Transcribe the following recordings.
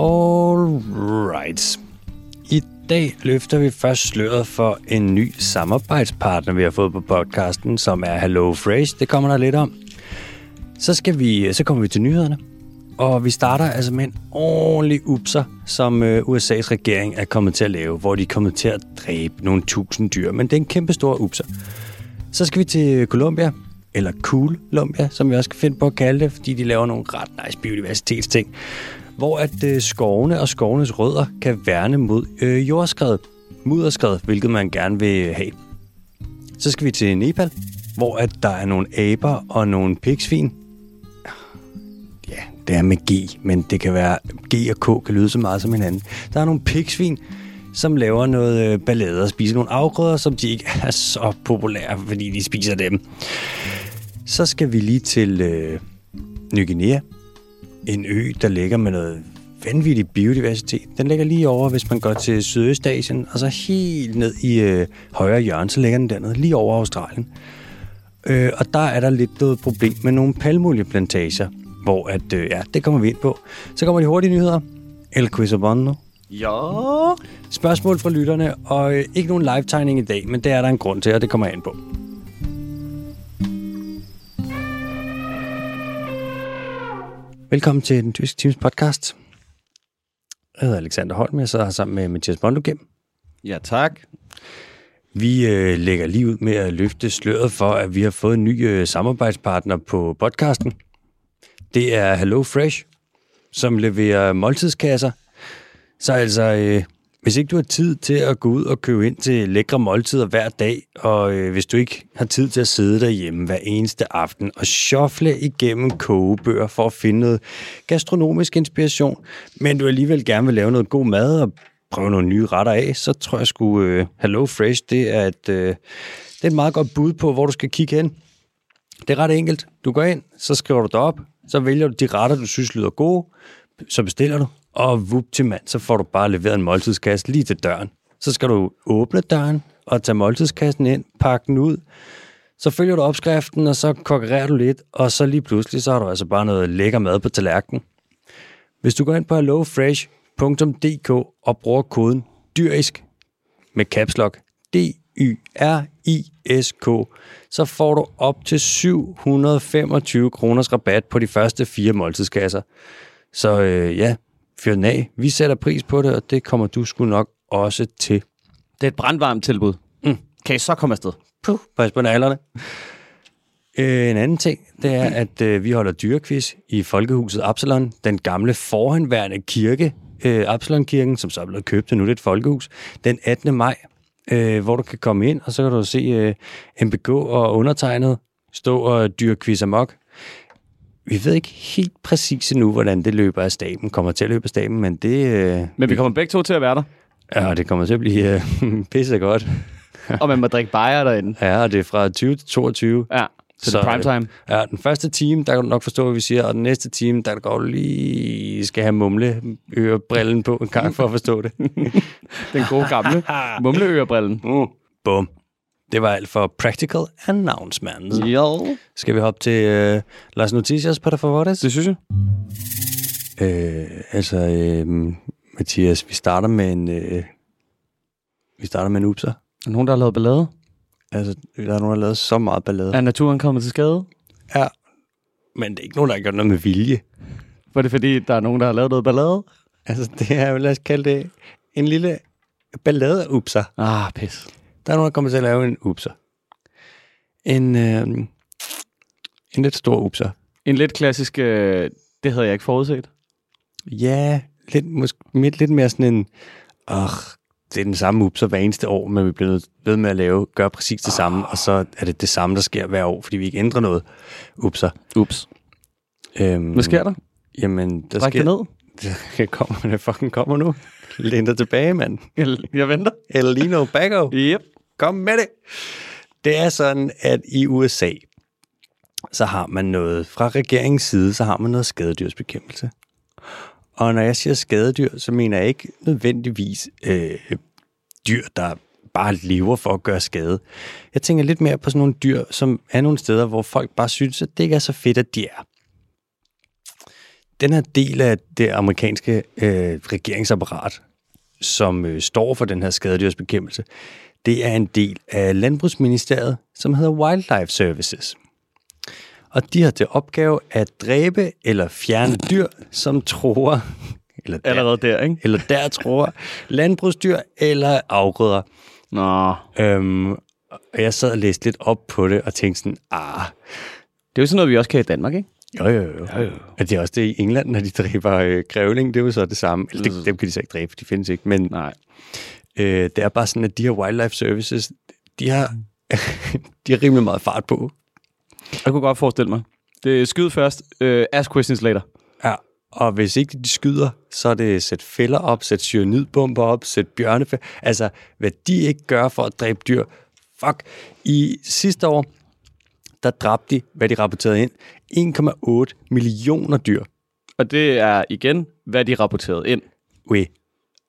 Alright. I dag løfter vi først sløret for en ny samarbejdspartner, vi har fået på podcasten, som er Hello Fresh. Det kommer der lidt om. Så, skal vi, så kommer vi til nyhederne. Og vi starter altså med en ordentlig upser, som øh, USA's regering er kommet til at lave, hvor de er kommet til at dræbe nogle tusind dyr. Men det er en kæmpe stor upser. Så skal vi til Colombia, eller Columbia, som vi også kan finde på at kalde det, fordi de laver nogle ret nice biodiversitetsting, hvor at øh, skovene og skovenes rødder kan værne mod øh, jordskred, mudderskred, hvilket man gerne vil have. Så skal vi til Nepal, hvor at der er nogle aber og nogle pigsvin. Ja, det er med G, men det kan være G og K kan lyde så meget som hinanden. Der er nogle pigsvin, som laver noget øh, ballade og spiser nogle afgrøder, som de ikke er så populære, fordi de spiser dem. Så skal vi lige til øh, Ny Guinea. En ø, der ligger med noget vanvittig biodiversitet. Den ligger lige over, hvis man går til Sydøstasien, og så helt ned i øh, højre hjørne, så ligger den dernede, lige over Australien. Øh, og der er der lidt noget problem med nogle palmolieplantager, hvor at, øh, ja, det kommer vi ind på. Så kommer de hurtige nyheder. El Quizabondo. Ja. Spørgsmål fra lytterne, og øh, ikke nogen live-tegning i dag, men det er der en grund til, og det kommer jeg ind på. Velkommen til den tyske Teams podcast. Jeg hedder Alexander Holm, jeg sidder her sammen med Mathias Bondugem. Ja, tak. Vi øh, lægger lige ud med at løfte sløret for, at vi har fået en ny øh, samarbejdspartner på podcasten. Det er Hello Fresh, som leverer måltidskasser. Så altså, øh, hvis ikke du har tid til at gå ud og købe ind til lækre måltider hver dag, og øh, hvis du ikke har tid til at sidde derhjemme hver eneste aften og shuffle igennem kogebøger for at finde noget gastronomisk inspiration, men du alligevel gerne vil lave noget god mad og prøve nogle nye retter af, så tror jeg sgu øh, Hello Fresh, det er, et, øh, det er et meget godt bud på, hvor du skal kigge hen. Det er ret enkelt. Du går ind, så skriver du dig op, så vælger du de retter, du synes lyder gode, så bestiller du, og vup til mand, så får du bare leveret en måltidskasse lige til døren. Så skal du åbne døren og tage måltidskassen ind, pakke den ud, så følger du opskriften, og så konkurrerer du lidt, og så lige pludselig, så har du altså bare noget lækker mad på tallerkenen. Hvis du går ind på hellofresh.dk og bruger koden dyrisk med caps lock, D-Y-R-I-S-K, så får du op til 725 kroners rabat på de første fire måltidskasser. Så øh, ja, fyr den af. Vi sætter pris på det, og det kommer du sgu nok også til. Det er et brandvarmt tilbud. Mm. Kan I så komme afsted? Puh, pas på nallerne. Øh, en anden ting, det er, at øh, vi holder dyrekvist i Folkehuset Absalon, den gamle forhenværende kirke, øh, Absalon-kirken, som så er blevet købt, og nu er det et folkehus, den 18. maj, øh, hvor du kan komme ind, og så kan du se øh, MBK og undertegnet stå og dyrkvist amok. Vi ved ikke helt præcis endnu, hvordan det løber af staben, kommer til at løbe af staben, men det... Øh, Men vi kommer begge to til at være der. Ja, det kommer til at blive øh, pisse godt. og man må drikke bajer derinde. Ja, og det er fra 20 til 22. Ja, så, så det er prime time. Ja, den første time, der kan du nok forstå, hvad vi siger, og den næste time, der går du lige skal have mumleørebrillen på en gang for at forstå det. Den gode gamle mumleørebrillen. Mm. Bum. Det var alt for practical announcements. Jo. Skal vi hoppe til øh, Las Noticias på der favores? Det synes jeg. Øh, altså, øh, Mathias, vi starter med en... Øh, vi starter med en upser. Er nogen, der har lavet ballade? Altså, der er nogen, der har lavet så meget ballade. Er naturen kommet til skade? Ja, men det er ikke nogen, der har gjort noget med vilje. For det fordi, der er nogen, der har lavet noget ballade? Altså, det er, lad os kalde det, en lille ballade-upser. Ah, pis. Der er nogen, der kommer til at lave en upser. En, øh, en lidt stor upser. En lidt klassisk, øh, det havde jeg ikke forudset. Ja, lidt, måske, lidt, lidt mere sådan en, åh, det er den samme upser hver eneste år, men vi bliver nødt ved med at lave, gøre præcis det samme, og så er det det samme, der sker hver år, fordi vi ikke ændrer noget upser. Ups. Øhm, Hvad sker der? Jamen, der Drik sker... det ned. Det kommer, det fucking kommer nu. Læn dig tilbage, mand. Jeg, jeg venter. El Lino Bago. Yep. Kom med det. Det er sådan, at i USA, så har man noget, fra regeringens side, så har man noget skadedyrsbekæmpelse. Og når jeg siger skadedyr, så mener jeg ikke nødvendigvis øh, dyr, der bare lever for at gøre skade. Jeg tænker lidt mere på sådan nogle dyr, som er nogle steder, hvor folk bare synes, at det ikke er så fedt, at de er. Den her del af det amerikanske øh, regeringsapparat, som øh, står for den her skadedyrsbekæmpelse, det er en del af Landbrugsministeriet, som hedder Wildlife Services. Og de har til opgave at dræbe eller fjerne dyr, som tror eller der, Allerede der, ikke? eller der tror landbrugsdyr eller afgrøder. Nå. Øhm, og jeg sad og læste lidt op på det og tænkte sådan, ah, Det er jo sådan noget, vi også kan i Danmark, ikke? Jo jo jo. jo, jo. Og det er også det i England, når de dræber øh, grævling, det er jo så det samme. Eller det, dem kan de så ikke dræbe, de findes ikke. Men Nej. øh, det er bare sådan, at de her wildlife services, de har, de har rimelig meget fart på. Jeg kunne godt forestille mig. Det er skyd først, uh, ask questions later. Ja. Og hvis ikke de skyder, så er det sæt fælder op, sæt cyanidbomber op, sæt bjørnefælder. Altså, hvad de ikke gør for at dræbe dyr. Fuck. I sidste år, der dræbte de, hvad de rapporterede ind, 1,8 millioner dyr. Og det er igen, hvad de rapporterede ind. Oui.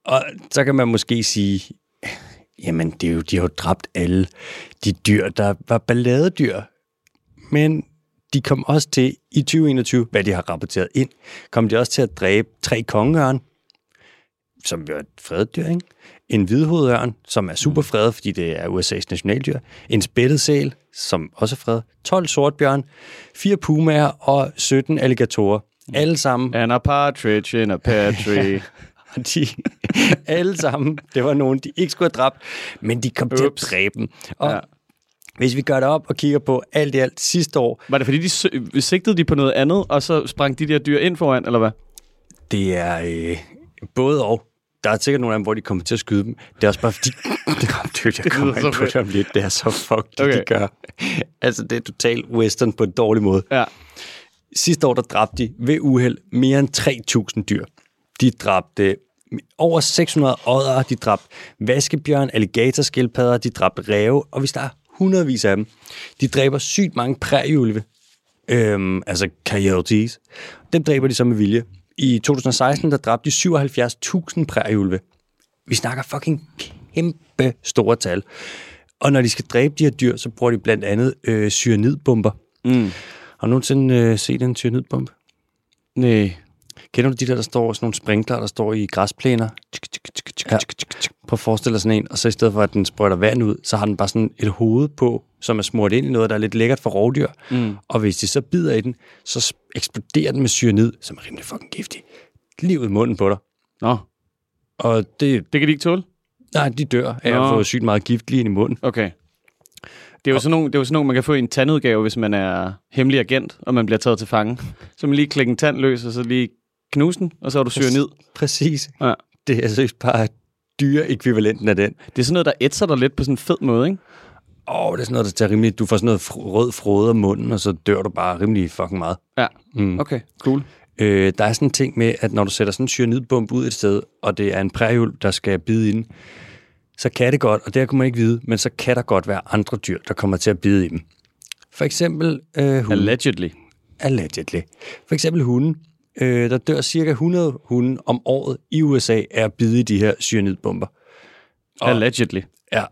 Og så kan man måske sige, jamen, det er jo, de har jo dræbt alle de dyr, der var balladedyr. Men de kom også til i 2021, hvad de har rapporteret ind, kom de også til at dræbe tre kongeørn, som er et fredet dyr, ikke? En hvidhovedørn, som er super fredet, fordi det er USA's nationaldyr. En spættet sæl, som også er fredet. 12 sortbjørn, fire pumaer og 17 alligatorer. Alle sammen And a partridge in a pear tree. og de alle sammen, det var nogen, de ikke skulle have dræbt, men de kom Ups. til at dræbe dem. Og Ja. hvis vi gør det op og kigger på alt i alt sidste år, Var det fordi, de sigtede de på noget andet, og så sprang de der dyr ind foran, eller hvad? det er øh, både og. Der er sikkert nogle af dem, hvor de kommer til at skyde dem. Det er også bare fordi, det kommer det, jeg kommer ind på det om lidt. Det er så fucked, det Okay. de gør. Altså, det er totalt western på en dårlig måde. Ja. Sidste år, der dræbte de ved uheld mere end 3.000 dyr. De dræbte over 600 odder, de dræbte vaskebjørn, alligatorskildpadder, de dræbte ræve, og hvis der er hundredvis af dem. De dræber sygt mange prærieulve, øhm, altså coyotes. Dem dræber de så med vilje. I 2016, der dræbte de 77.000 prærieulve. Vi snakker fucking kæmpe store tal. Og når de skal dræbe de her dyr, så bruger de blandt andet øh, cyanidbomber. Mm. Har du nogensinde øh, set en cyanidbombe? Nej. Kender du de der, der står sådan nogle sprinkler, der står i græsplæner? Ja. Prøv at forestille dig sådan en, og så i stedet for, at den sprøjter vand ud, så har den bare sådan et hoved på, som er smurt ind i noget, der er lidt lækkert for rovdyr. Mm. Og hvis de så bider i den, så eksploderer den med cyanid, som er rimelig fucking giftig. Lige ud i munden på dig. Nå, Og det, det kan de ikke tåle? nej, de dør af Nå. at få sygt meget gift lige ind i munden. Okay. Det er, jo sådan nogle, det er jo sådan nogle, man kan få i en tandudgave, hvis man er hemmelig agent, og man bliver taget til fange. Så man lige klikke en tand løs, og så lige knuse den, og så er du syre ned. Præcis. Ja. Det er seriøst bare dyre-ekvivalenten af den. Det er sådan noget, der ætser dig lidt på sådan en fed måde, ikke? Åh, oh, det er sådan noget, der tager rimelig... Du får sådan noget fr- rød frode om munden, og så dør du bare rimelig fucking meget. Ja. Mm. Okay, cool. Øh, der er sådan en ting med, at når du sætter sådan en cyanidbombe ud et sted, og det er en prærieulv, der skal bide i den, så kan det godt, og det kunne man ikke vide, men så kan der godt være andre dyr, der kommer til at bide i dem. For eksempel øh, hunde. Allegedly. Allegedly. For eksempel hunde. Øh, der dør cirka 100 hunde om året i USA af at bide de her cyanidbomber. Og- Allegedly. Ja,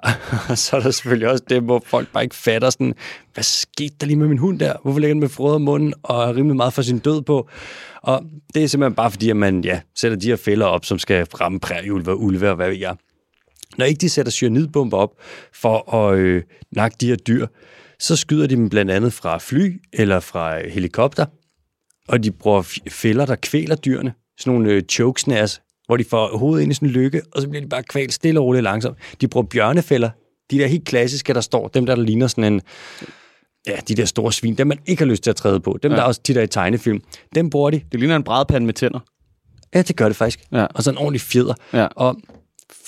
og så er der selvfølgelig også det, hvor folk bare ikke fatter sådan, hvad skete der lige med min hund der? Hvorfor ligger den med frøder munden og er rimelig meget for sin død på? Og det er simpelthen bare fordi, at man ja, sætter de her fælder op, som skal ramme prærieulve og ulve og hvad ved jeg. Når ikke de sætter cyanidbomber op for at øh, nakke de her dyr, så skyder de dem blandt andet fra fly eller fra helikopter, og de bruger fælder, der kvæler dyrene. Sådan nogle øh, chokesnares, hvor de får hovedet ind i sådan en lykke, og så bliver de bare kvalt stille og roligt langsomt. De bruger bjørnefælder. De der helt klassiske, der står, dem der, der ligner sådan en... Ja, de der store svin, dem man ikke har lyst til at træde på. Dem, ja. Der også tit er i tegnefilm. Dem bruger de. Det ligner en brædepande med tænder. Ja, det gør det faktisk. Ja. Og så en ordentlig fjeder. Ja. Og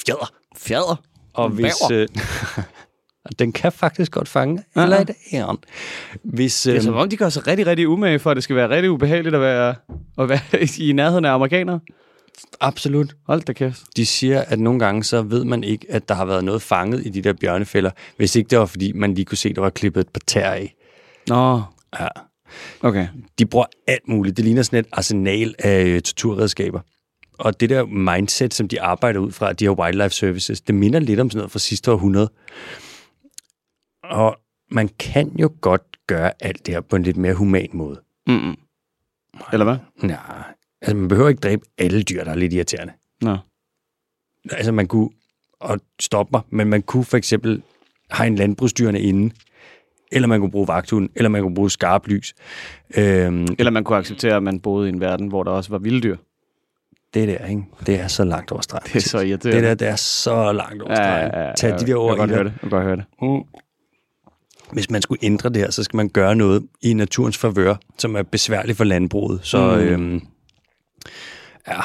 fjeder. Fjader. Og En hvis... Øh, den kan faktisk godt fange. Ja, Eller et æren. Hvis, Det er som om, de gør sig rigtig, rigtig umage for, at det skal være rigtig ubehageligt at være, at være i nærheden af amerikanere. absolut. Hold da kæft. De siger, at nogle gange så ved man ikke, at der har været noget fanget i de der bjørnefælder, hvis ikke det var, fordi man lige kunne se, at der var klippet et par tær af. Nå, Ja. okay. De bruger alt muligt. Det ligner sådan et arsenal af øh, torturredskaber. Og det der mindset, som de arbejder ud fra, de her wildlife services, det minder lidt om sådan noget fra sidste århundrede. Og man kan jo godt gøre alt det her på en lidt mere human måde. Mm-mm. Eller hvad? Nej, Altså, man behøver ikke dræbe alle dyr, der er lidt irriterende. Nå. Altså, man kunne... Og stoppe mig, men man kunne for eksempel have en landbrugsdyrene inde, eller man kunne bruge vagthund, eller man kunne bruge skarp lys. Øhm, Eller man kunne acceptere, at man boede i en verden, hvor der også var vilde dyr. det der, ikke? Det er så langt over stregen. Det er så irriterende. Det der, det er så langt over Ja, stregen. ja, ja, Tag de der Jeg ord kan i godt høre det. Jeg kan godt høre det. Mm. Hvis man skulle ændre det her, så skal man gøre noget i naturens favør, som er besværligt for landbruget. Så Mm. øhm, ja,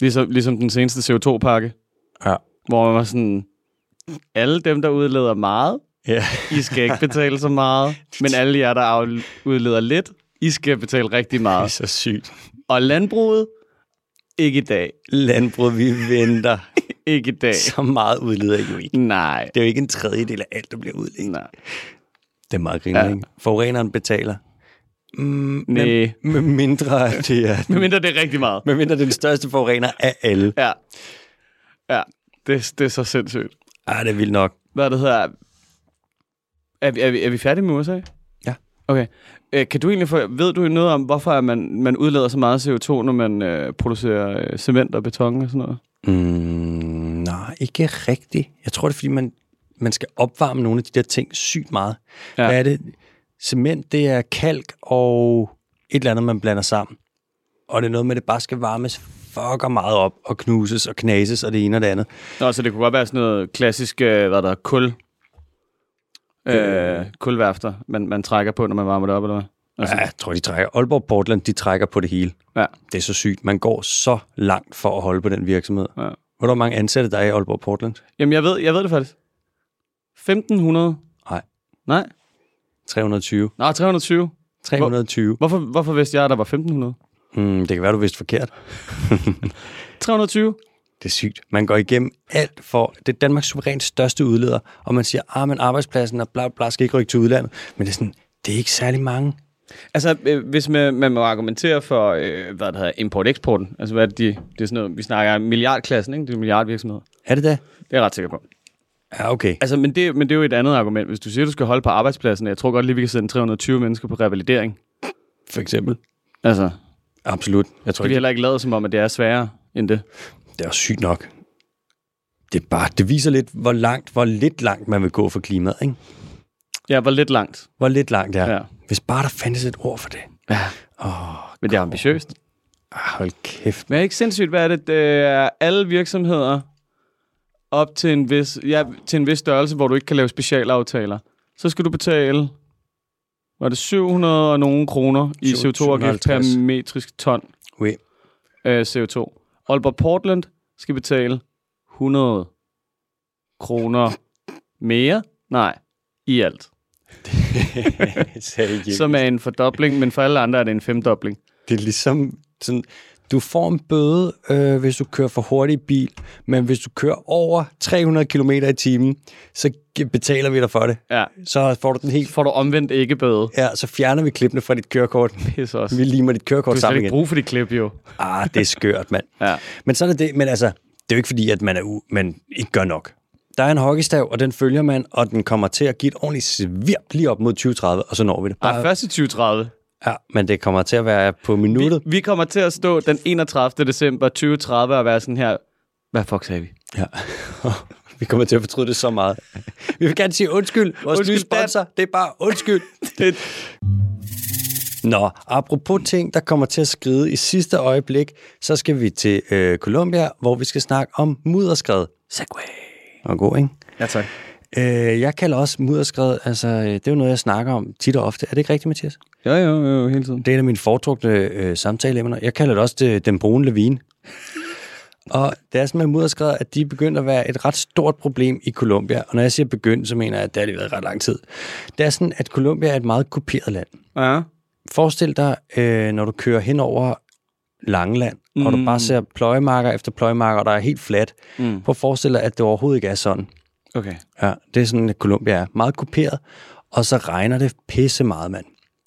Ligesom, ligesom den seneste CO2-pakke, ja. hvor man var sådan, alle dem, der udleder meget, ja. I skal ikke betale så meget, men alle jer, der udleder lidt, I skal betale rigtig Det er meget. så sygt. Og landbruget, ikke i dag. Landbruget, vi venter. Ikke i dag. Så meget udleder I jo ikke. Nej. Det er jo ikke en tredjedel af alt, der bliver udledt. Nej. Det er meget griner, Ja. ikke? Forureneren betaler. Mm, Næh. med, med mindre det er... Men mindre det er rigtig meget. med mindre den største forurener af alle. Ja. Ja, det, det er så sindssygt. Ej, det er vildt nok. Hvad det hedder... Er vi, er vi, er vi færdige med USA? Ja. Okay. Øh, kan du egentlig få, ved du noget om, hvorfor er man, man udleder så meget CO2, når man øh, producerer øh, cement og beton og sådan noget? Mm, nej, ikke rigtigt. Jeg tror, det er, fordi man, man skal opvarme nogle af de der ting sygt meget. Ja. Hvad er det? Cement, det er kalk og et eller andet, man blander sammen. Og det er noget med, at det bare skal varmes fucker meget op og knuses og knases og det ene og det andet. Nå, så det kunne godt være sådan noget klassisk, øh, hvad der er, kul. Øh, kulværfter, man, man trækker på, når man varmer det op, eller hvad? Altså, Ja, jeg tror, de trækker. Aalborg Portland, de trækker på det hele. Ja. Det er så sygt. Man går så langt for at holde på den virksomhed. Ja. Hvor mange ansatte der er i Aalborg Portland? Jamen, jeg ved, jeg ved det faktisk. 1500? Nej. Nej? 320. Nå, 320. 320. Hvorfor, hvorfor vidste jeg, at der var 1500? Mm, det kan være, du vidste forkert. 320? Det er sygt. Man går igennem alt for... Det er Danmarks suverænt største udleder, og man siger, ah, men arbejdspladsen og bla, bla, skal ikke rykke til udlandet. Men det er sådan, det er ikke særlig mange. Altså, øh, hvis man, man må argumentere for, øh, hvad det hedder, import-eksporten, altså hvad er det, de, det er sådan noget, vi snakker milliardklassen, ikke? Det er milliardvirksomheder. Er det det? Det er jeg ret sikker på. Ja, okay. Altså, men det, men det er jo et andet argument. Hvis du siger, du skal holde på arbejdspladsen, jeg tror godt lige, vi kan sende 320 mennesker på revalidering. For eksempel. Altså, Absolut. Jeg tror vi heller ikke lade som om, at det er sværere end det. det er sygt nok. Det, er bare, det viser lidt, hvor langt, hvor lidt langt man vil gå for klimaet, ikke? Ja, var lidt langt. Hvor lidt langt det er. Ja. Hvis bare der fandtes et ord for det. Ja. Åh, Men det er ambitiøst. ah, hold kæft. Men er ikke sindssygt, hvad er det? Det er alle virksomheder op til en vis, ja, til en vis størrelse, hvor du ikke kan lave specialaftaler. Så skal du betale, var det 700 og nogle kroner i Syv- CO2-afgift per 750. metrisk ton Oui. øh, CO2. Aalborg Portland skal betale 100 kroner mere. Nej, i alt. Som er en fordobling, men for alle andre er det en femdobling. Det er ligesom sådan, du får en bøde, øh, hvis du kører for hurtigt i bil, men hvis du kører over 300 km i timen, så betaler vi dig for det. Ja. Så får du den helt... Får du omvendt ikke bøde. Ja, så fjerner vi klippene fra dit kørekort. Pisse også. Vi limer dit Du kørekort har slet sammen ikke igen. brug for de klip, jo. Ah, det er skørt, mand. Ja. Men så er det det, men altså, det er jo ikke fordi, at man, er u- man ikke gør nok. Der er en hockeystav, og den følger man, og den kommer til at give et ordentligt svirp lige op mod 2030, og så når vi det. Nej, først i 2030. Ja, men det kommer til at være på minuttet. Vi, vi kommer til at stå den 31. december 2030 og være sådan her. Hvad fuck sagde vi? Ja. vi kommer til at fortryde det så meget. Vi vil gerne sige undskyld. Vores Undskyld, nye sponsor, det er bare undskyld. Det, Nå, apropos ting, der kommer til at skride i sidste øjeblik, så skal vi til øh, Colombia, hvor vi skal snakke om mudderskred. Segway. Og god, ikke? ja, tak. Øh, jeg kalder også mudderskred, altså øh, det er jo noget, jeg snakker om tit og ofte. Er det ikke rigtigt, Mathias? Jo, jo, jo, hele tiden. Det er en af mine foretrukne øh, samtaleemner. Jeg kalder det også det, den brune lavine. Og det er sådan med mudderskred, at de er begyndt at være et ret stort problem i Colombia. Og når jeg siger begyndt, så mener jeg, at det har det været ret lang tid. Det er sådan, at Colombia er et meget kopieret land. Ja. Forestil dig, øh, når du kører hen over Langeland, mm. og du Mm. bare ser pløjemarker efter pløjemarker, og der er helt fladt. Mm. Prøv at forestille dig, at det overhovedet ikke er sådan. Okay. Ja, det er sådan, at Colombia er meget kuperet, og så regner det pisse meget, mand.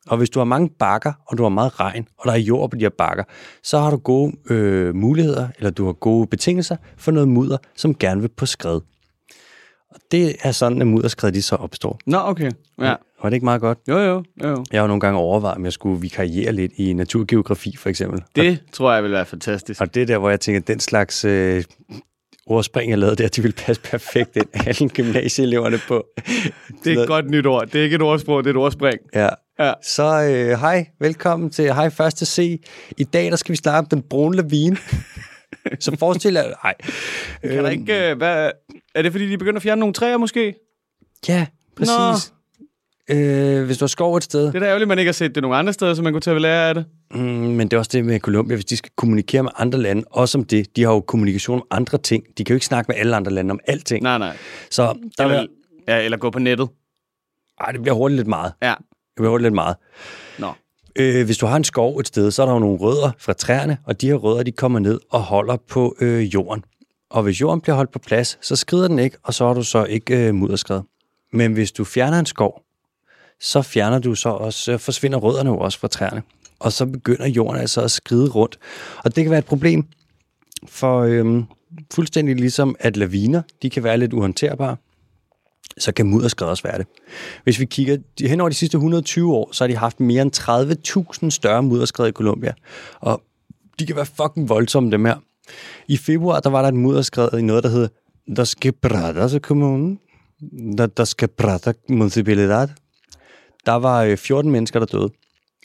Og hvis du har mange bakker, og du har meget regn, og der er jord på de her bakker, så har du gode øh, muligheder, eller du har gode betingelser for noget mudder, som gerne vil på skred. Og det er sådan, at mudderskred de så opstår. Nå, okay. Ja. Var det ikke meget godt? Jo, jo, jo. Jeg har jo nogle gange overvejet, om jeg skulle vikariere lidt i naturgeografi, for eksempel. Det tror jeg vil være fantastisk. Og det er der, hvor jeg tænker, at den slags øh, ordspring, jeg lavede der, de vil passe perfekt ind. Alle gymnasieeleverne på. Det er et godt nyt ord. Det er ikke et ordsprog, det er et ordspring. Ja. Ja. Så øh, hej, velkommen til Hej Første C. I dag der skal vi snakke om den brune lavine. Så forestil jer... Nej. Kan der ikke, øh, hvad, er det fordi, de begynder at fjerne nogle træer måske? Ja, præcis. Øh, hvis du har skov et sted. Det er da ærgerligt, man ikke har set det nogle andre steder, så man kunne tage ved lære af det. Mm, men det er også det med Colombia, hvis de skal kommunikere med andre lande, også om det. De har jo kommunikation om andre ting. De kan jo ikke snakke med alle andre lande om alting. Nej, nej. Så der Eller, vil, ja, eller gå på nettet. ej, det bliver hurtigt lidt meget. Ja. Det bliver hurtigt lidt meget. Nå. Øh, hvis du har en skov et sted, så er der jo nogle rødder fra træerne, og de her rødder, de kommer ned og holder på øh, jorden. Og hvis jorden bliver holdt på plads, så skrider den ikke, og så har du så ikke øh, mudderskred. Men hvis du fjerner en skov, så fjerner du så også, så forsvinder rødderne jo også fra træerne. Og så begynder jorden altså at skride rundt. Og det kan være et problem, for øhm, fuldstændig ligesom at laviner, de kan være lidt uhåndterbare, så kan mudderskred også være det. Hvis vi kigger hen over de sidste 120 år, så har de haft mere end 30.000 større mudderskred i Colombia. Og de kan være fucking voldsomme, dem her. I februar, der var der et mudderskred i noget, der hed Dos Quebradas Kommune. Dos Quebradas Municipalidad. Der var øh, 14 mennesker, der døde.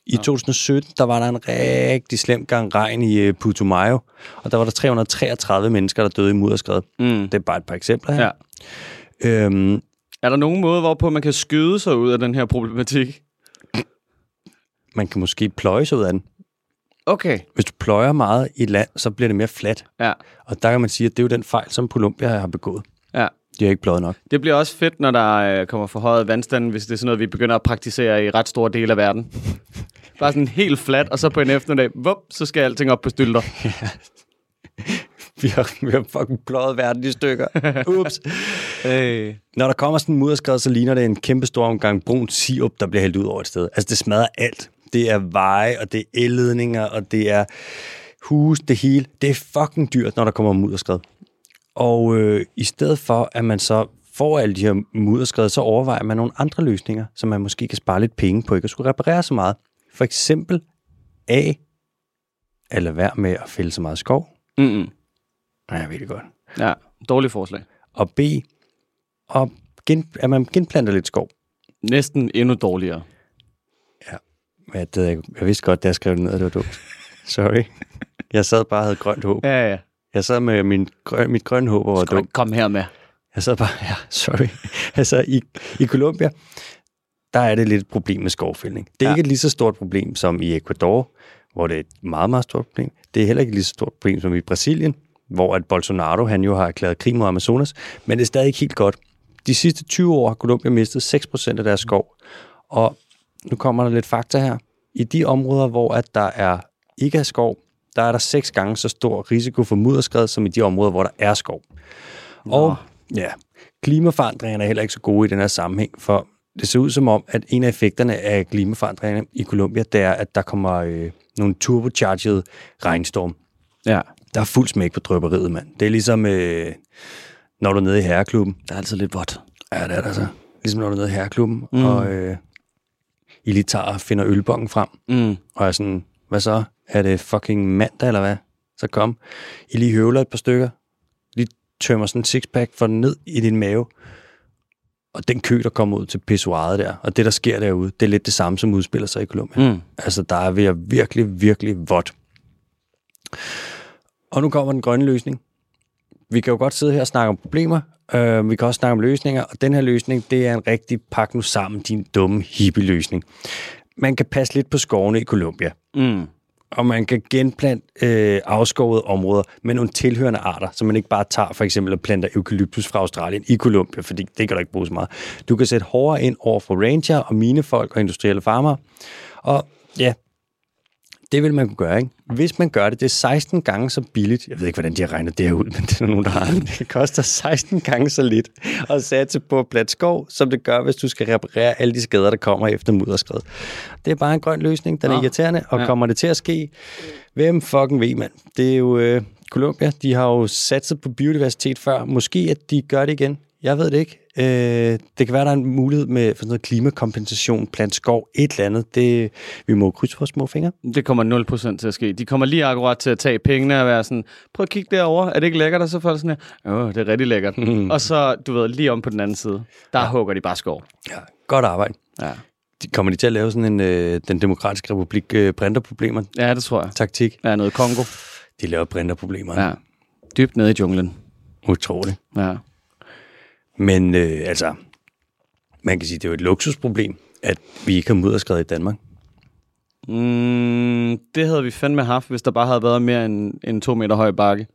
I 2017, der var der en rigtig slem gang regn i øh, Putumayo, og der var der 333 mennesker, der døde i mudderskred. Mm. Det er bare et par eksempler her. Ja. Øhm, Er der nogen måde, hvorpå man kan skyde sig ud af den her problematik? man kan måske pløje sig ud af den. Okay. Hvis du pløjer meget i land, så bliver det mere fladt. Ja. Og der kan man sige, at det er jo den fejl, som Colombia har begået. Ja. De har ikke pløjet nok. Det bliver også fedt, når der øh, kommer forhøjet vandstand, hvis det er sådan noget, vi begynder at praktisere i ret store dele af verden. Bare sådan helt fladt, og så på en eftermiddag, vup, så skal alting op på stylter. Vi har, vi har fucking pløjet verden i stykker. Ups. Hey. Når der kommer sådan en mudderskred, så ligner det en kæmpe stor omgang brun sirup, der bliver hældt ud over et sted. Altså, det smadrer alt. Det er veje, og det er elledninger, og det er hus, det hele. Det er fucking dyrt, når der kommer mudderskred. Og øh, i stedet for, at man så får alle de her mudderskred, så overvejer man nogle andre løsninger, så man måske kan spare lidt penge på ikke at skulle reparere så meget. For eksempel A, at lade være med at fælde så meget skov. Mm-mm. Ja, jeg ved det godt. Ja, dårligt forslag. Og B, og gen, at man genplanter lidt skov. Næsten endnu dårligere. Ja, det, jeg, jeg vidste godt, da jeg skrev det ned, at det var dumt. Sorry. Jeg sad bare og havde grønt håb. Ja, ja. Jeg sad med min grøn, mit grønne håb og var dum. komme her med? Jeg sad bare, ja, sorry. Altså, i, i Colombia, der er det lidt et problem med skovfældning. Det er ja. ikke et lige så stort problem som i Ecuador, hvor det er et meget, meget stort problem. Det er heller ikke et lige så stort problem som i Brasilien, hvor at Bolsonaro han jo har erklæret krig mod Amazonas, men det er stadig ikke helt godt. De sidste 20 år har Colombia mistet 6% af deres skov, og nu kommer der lidt fakta her. I de områder, hvor at der er ikke er skov, der er der seks gange så stor risiko for mudderskred, som i de områder, hvor der er skov. Og ja, klimaforandringerne er heller ikke så gode i den her sammenhæng, for det ser ud som om, at en af effekterne af klimaforandringerne i Colombia, det er, at der kommer øh, nogle turbocharged regnstorm. Ja. Der er fuld smæk på drøberiet, mand. Det er ligesom, øh, når du er nede i herreklubben. Der er altid lidt vådt. Ja, det er der så. Ligesom når du er nede i herreklubben, mm. og øh, I lige tager og finder ølbongen frem, Mm. og er sådan, hvad så? Er det fucking mandag, eller hvad? Så kom. I lige høvler et par stykker. Lige tømmer sådan en sixpack for den ned i din mave. Og den kø, der kommer ud til pissoiret der, og det, der sker derude, det er lidt det samme, som udspiller sig i Colombia. Mm. Altså, der er ved at virkelig, virkelig vådt. Og nu kommer den grønne løsning. Vi kan jo godt sidde her og snakke om problemer. Øh, vi kan også snakke om løsninger. Og den her løsning, det er en rigtig pak nu sammen, din dumme hippie-løsning. Man kan passe lidt på skovene i Colombia. Mm. Og man kan genplante øh, afskovede områder med nogle tilhørende arter, så man ikke bare tager for eksempel og planter eukalyptus fra Australien i Colombia, fordi det kan du ikke bruge så meget. Du kan sætte hårdere ind over for ranger og minefolk og industrielle farmer. Og ja, det vil man kunne gøre, ikke? Hvis man gør det, det er 16 gange så billigt. Jeg ved ikke, hvordan de har regnet det her ud, men det er nogen, der har. Det koster 16 gange så lidt at satse på plat skov, som det gør, hvis du skal reparere alle de skader, der kommer efter mudderskred. Det er bare en grøn løsning, den er Nå. irriterende, og Ja. kommer det til at ske? Hvem fucking ved, mand? Det er jo øh, Colombia, de har jo satset på biodiversitet før. Måske, at de gør det igen Jeg ved det ikke. Øh, det kan være, der er en mulighed med for sådan noget klimakompensation, plant skov, et eller andet. Det, vi må krydse vores små fingre. Det kommer 0% til at ske. De kommer lige akkurat til at tage pengene og være sådan, prøv at kigge derover. Er det ikke lækkert? Og så det sådan her, åh, det er rigtig lækkert. Mm. Og så, du ved, lige om på den anden side, der ja. hugger de bare skov. Ja, godt arbejde. Ja. De, kommer de til at lave sådan en, øh, den demokratiske republik øh, printerproblemer ja, det tror jeg. taktik? Ja, noget Kongo. De laver printerproblemer. Ja. Dybt nede i junglen. Utroligt. Ja. Men øh, altså, man kan sige, det er jo et luksusproblem, at vi ikke har mudderskred i Danmark. Mm, det havde vi fandme haft, hvis der bare havde været mere end en to meter høj bakke.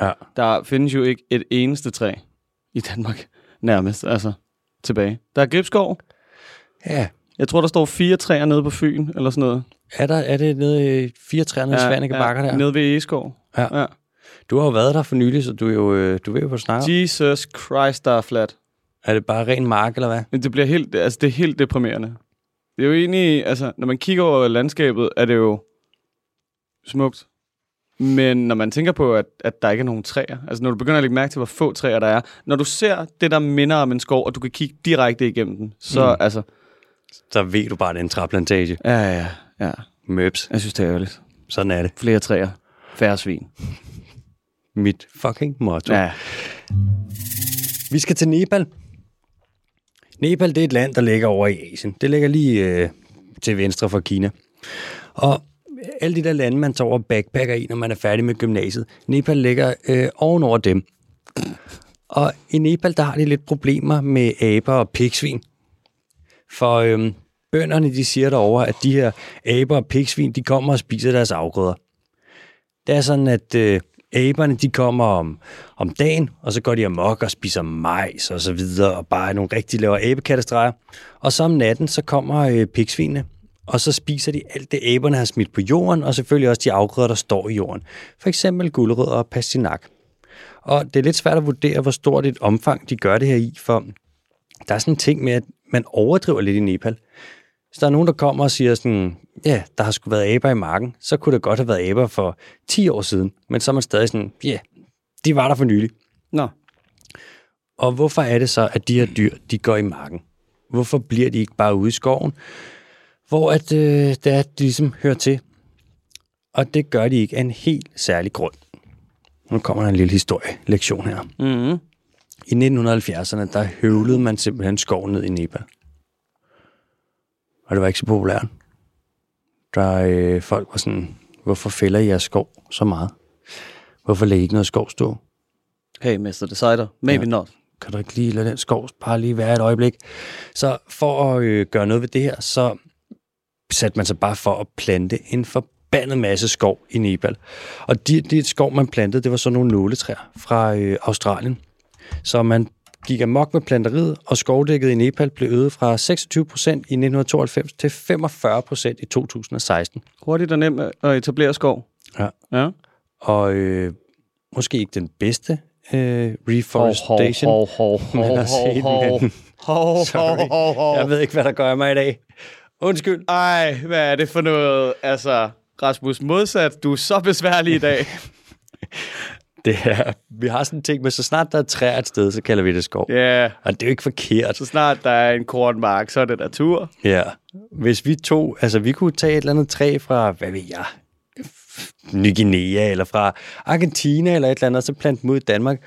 Ja. Der findes jo ikke et eneste træ i Danmark, nærmest, altså, tilbage. Der er gribskov. Ja. Jeg tror, der står fire træer nede på Fyn, eller sådan noget. Er, der, er det nede i fire træer nede i Svanike Bakker der? Nede ved Egeskov. Ja. ja. Du har jo været der for nylig, så du, er jo, øh, du ved jo, hvad snakker. Jesus Christ, der er flat. Er det bare ren mark, eller hvad? Men det bliver helt, altså det er helt deprimerende. Det er jo egentlig, altså når man kigger over landskabet, er det jo smukt. Men når man tænker på, at, at der ikke er nogen træer, altså når du begynder at lægge mærke til, hvor få træer der er, når du ser det, der minder om en skov, og du kan kigge direkte igennem den, så mm. altså, Så ved du bare, at det er en træplantage. ja, ja, ja. Møbs. Jeg synes, det er ærgerligt. Sådan er det. Flere træer, færre svin. Mit fucking motto. Ja. Vi skal til Nepal. Nepal, det er et land, der ligger over i Asien. Det ligger lige øh, til venstre for Kina. Og alle de der lande, man tager over backpacker i, når man er færdig med gymnasiet, Nepal ligger øh, ovenover dem. Og i Nepal, der har de lidt problemer med aber og pigsvin. For øh, bønderne, de siger derovre, at de her aber og pigsvin, de kommer og spiser deres afgrøder. Det er sådan, at øh, aberne, de kommer om, om dagen, og så går de amok og spiser majs og så videre, og bare nogle rigtig laver abekattestreger. Og så om natten, så kommer øh, pigsvinene, og så spiser de alt det, aberne har smidt på jorden, og selvfølgelig også de afgrøder, der står i jorden. For eksempel gulerødder og pastinak. Og det er lidt svært at vurdere, hvor stort et omfang de gør det her i, for der er sådan en ting med, at man overdriver lidt i Nepal. Så der er nogen, der kommer og siger sådan, ja, der har sgu været aber i marken, så kunne det godt have været aber for 10 år siden, men så er man stadig sådan, ja, de var der for nylig. Nå. Og hvorfor er det så, at de her dyr, de går i marken? Hvorfor bliver de ikke bare ude i skoven, hvor at, øh, det er, at de ligesom hører til? Og det gør de ikke af en helt særlig grund. Nu kommer der en lille historielektion her. Mm-hmm. I 1970'erne, der høvlede man simpelthen skov ned i Nepal. Og det var ikke så populært. Der øh, folk var sådan, hvorfor fælder I jeres skov så meget? Hvorfor lægger I ikke noget skov stå? Hey, Mr. Decider. Maybe Ja. not. Kan du ikke lige lade den skov bare lige være et øjeblik? Så for at øh, gøre noget ved det her, så satte man sig bare for at plante en forbandet masse skov i Nepal. Og de, de skov, man plantede, det var sådan nogle nåletræer fra øh, Australien. Så man gik amok med planteriet, og skovdækket i Nepal blev øget fra 26 procent i 1992 til 45 procent i 2016. Hurtigt og nemt at etablere skov. Ja. Ja. Og øh, måske ikke den bedste øh, reforestation. Hov, hov, hov, hov, har set, hov, men- hov, Sorry. hov, hov, hov. Jeg ved ikke, hvad der gør mig i dag. Undskyld. Ej, hvad er det for noget? Altså, Rasmus, modsat, du er så besværlig i dag. Det er, vi har sådan en ting med, så snart der er træer et sted, så kalder vi det skov. Ja, yeah. Og det er jo ikke forkert. så snart der er en kornmark, så er det natur. Ja. Hvis vi to, altså vi kunne tage et eller andet træ fra, hvad ved jeg, Ny Guinea eller fra Argentina eller et eller andet, og så plante dem ud i Danmark.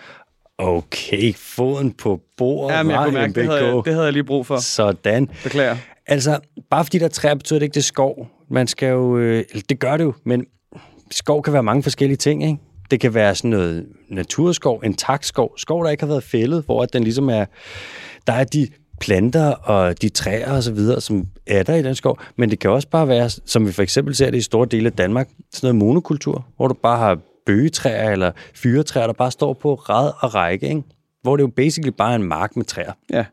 Okay, foden på bordet. Ja, men jeg kunne mærke, det havde, jeg, det havde jeg lige brug for. Sådan. Beklager. Altså, bare fordi der er træer, betyder det ikke, det er skov. Man skal jo, øh, eller det gør det jo, men skov kan være mange forskellige ting, ikke? Det kan være sådan noget naturskov, en skov, skov, der ikke har været fældet, hvor at den ligesom er, der er de planter og de træer og så videre, som er der i den skov, men det kan også bare være, som vi for eksempel ser det i store dele af Danmark, sådan noget monokultur, hvor du bare har bøgetræer eller fyretræer, der bare står på rad og række, ikke? hvor det jo basically bare er en mark med træer. Ja.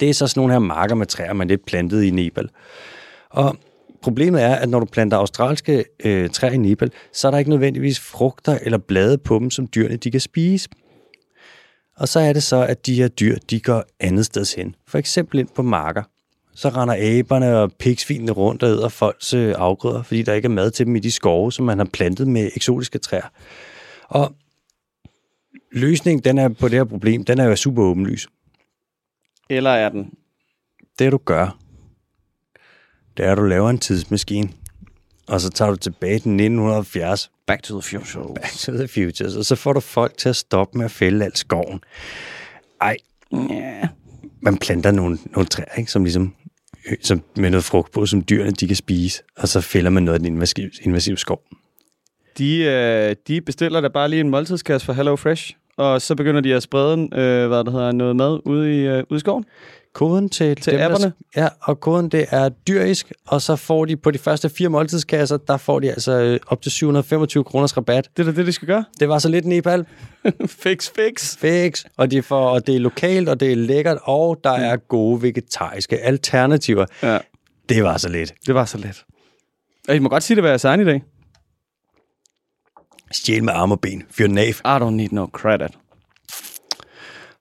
Det er så sådan nogle her marker med træer, man lidt plantet i Nepal. Og problemet er, at når du planter australske øh, træer i Nepal, så er der ikke nødvendigvis frugter eller blade på dem, som dyrene de kan spise. Og så er det så, at de her dyr, de går andet sted hen. For eksempel ind på marker. Så render aberne og pigsvinene rundt og æder folks øh, afgrøder, fordi der ikke er mad til dem i de skove, som man har plantet med eksotiske træer. Og løsningen den er på det her problem, den er jo super åbenlys. Eller er den? Det du gør, det er, at du laver en tidsmaskine, og så tager du tilbage til 1970, Back to the future. Back to the Futures, og så får du folk til at stoppe med at fælde al skoven. Ej, Ja. man planter nogle, nogle træer, ikke, som ligesom øh, som med noget frugt på, som dyrene de kan spise, og så fælder man noget af den invasiv, invasiv skov. De, øh, de bestiller da bare lige en måltidskasse fra Hello Fresh, og så begynder de at sprede øh, hvad det hedder, noget mad ude i, øh, ude i skoven. Koden til, Til der- apperne? ja, og koden det er dyrisk, og så får de på de første fire måltidskasser, der får de altså øh, op til 725 kroners rabat. Det er da det, de skal gøre. Det var så lidt Nepal. fix, fix. Fix. Og, de får, og det er lokalt, og det er lækkert, og der er gode vegetariske alternativer. Ja, Det var så lidt. det var så let. Og I må godt sige det, hvad jeg sagde i dag. Stjæl med arme og ben. Fyr den af. I don't need no credit.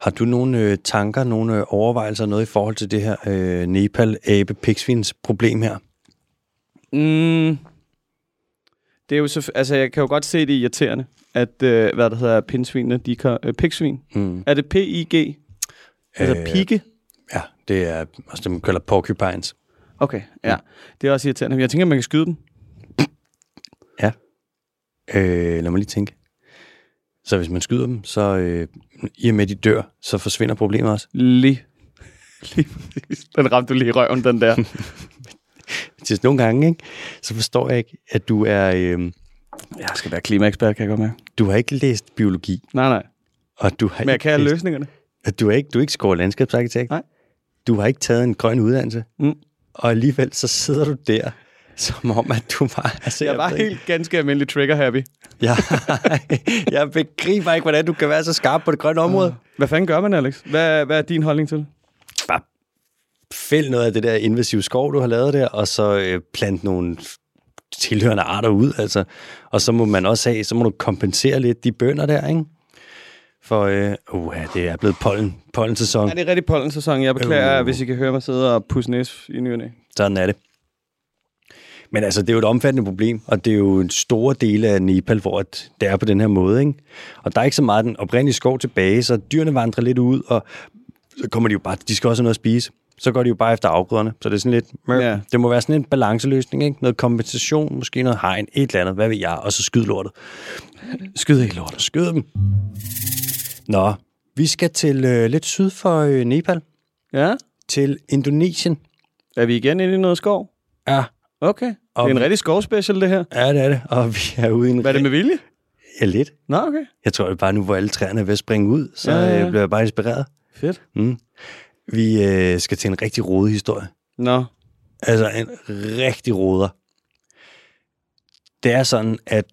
Har du nogle øh, tanker, nogle øh, overvejelser, noget i forhold til det her øh, Nepal-abe-pigsvins problem her? Mm. Det er jo så, altså jeg kan jo godt se det er irriterende, at, øh, hvad det hedder, pindsvinene, de kan, øh, pigsvin. Mm. Er det P-I-G? Altså Øh, pigge? Ja, det er også det, man kalder porcupines. Okay, ja. Det er også irriterende. Jeg tænker, man kan skyde dem. Ja. Øh, lad mig lige tænke. Så hvis man skyder dem, så øh, i og med de dør, så forsvinder problemet også. Lige. Lige. Den ramte du lige i røven, den der. Til nogle gange, ikke? så forstår jeg ikke, at du er... Øh, jeg skal være klimaekspert, kan jeg godt mærke. du har ikke læst biologi, Nej, nej. og du har Men jeg kan læst- løsningerne. at du er ikke, du er ikke skåret landskabsarkitekt. Nej. Du har ikke taget en grøn uddannelse. Mm. Og alligevel så sidder du der, som om at du bare... Altså, Jeg var ikke- helt ganske almindelig trigger-happy. Jeg, jeg begriber ikke, hvordan du kan være så skarp på det grønne område. Hvad fanden gør man, Alex? Hvad, hvad er din holdning til? Bare fæld noget af det der invasive skov, du har lavet der, og så øh, plant nogle tilhørende arter ud, altså. Og så må man også have, så må du kompensere lidt de bønder der, ikke? For, øh, uh, det er blevet pollen, pollensæson. Ja, det er rigtig pollensæson. Jeg beklager, Øh. hvis I kan høre mig sidde og pusse næs i ny og næ. Sådan er det. Men altså, det er jo et omfattende problem, og det er jo en stor del af Nepal, hvor at det er på den her måde. Ikke? Og der er ikke så meget den oprindelige skov tilbage, så dyrene vandrer lidt ud, og så kommer de jo bare, de skal også have noget at spise. Så går de jo bare efter afgrøderne. Så det er sådan lidt, Ja. ja. det må være sådan en balanceløsning, ikke? Noget kompensation, måske noget hegn, et eller andet, hvad ved jeg, og så skyd lortet. Skyd ikke lort. Skyd dem. Nå, vi skal til øh, lidt syd for øh, Nepal, Ja? til Indonesien. Er vi igen inde i noget skov? Ja, Okay. Det er Og- en rigtig skovspecial, det her. ja, det er det. Og vi er ude i en... Hvad er det med vilje? Ja, lidt. Nå, okay. Jeg tror bare nu, hvor alle træerne er ved at springe ud, så Ja, ja, ja, ja. bliver jeg bare inspireret. Fedt. Mm. Vi øh, skal til en rigtig rodet historie. Nå. Altså en rigtig roder. Det er sådan, at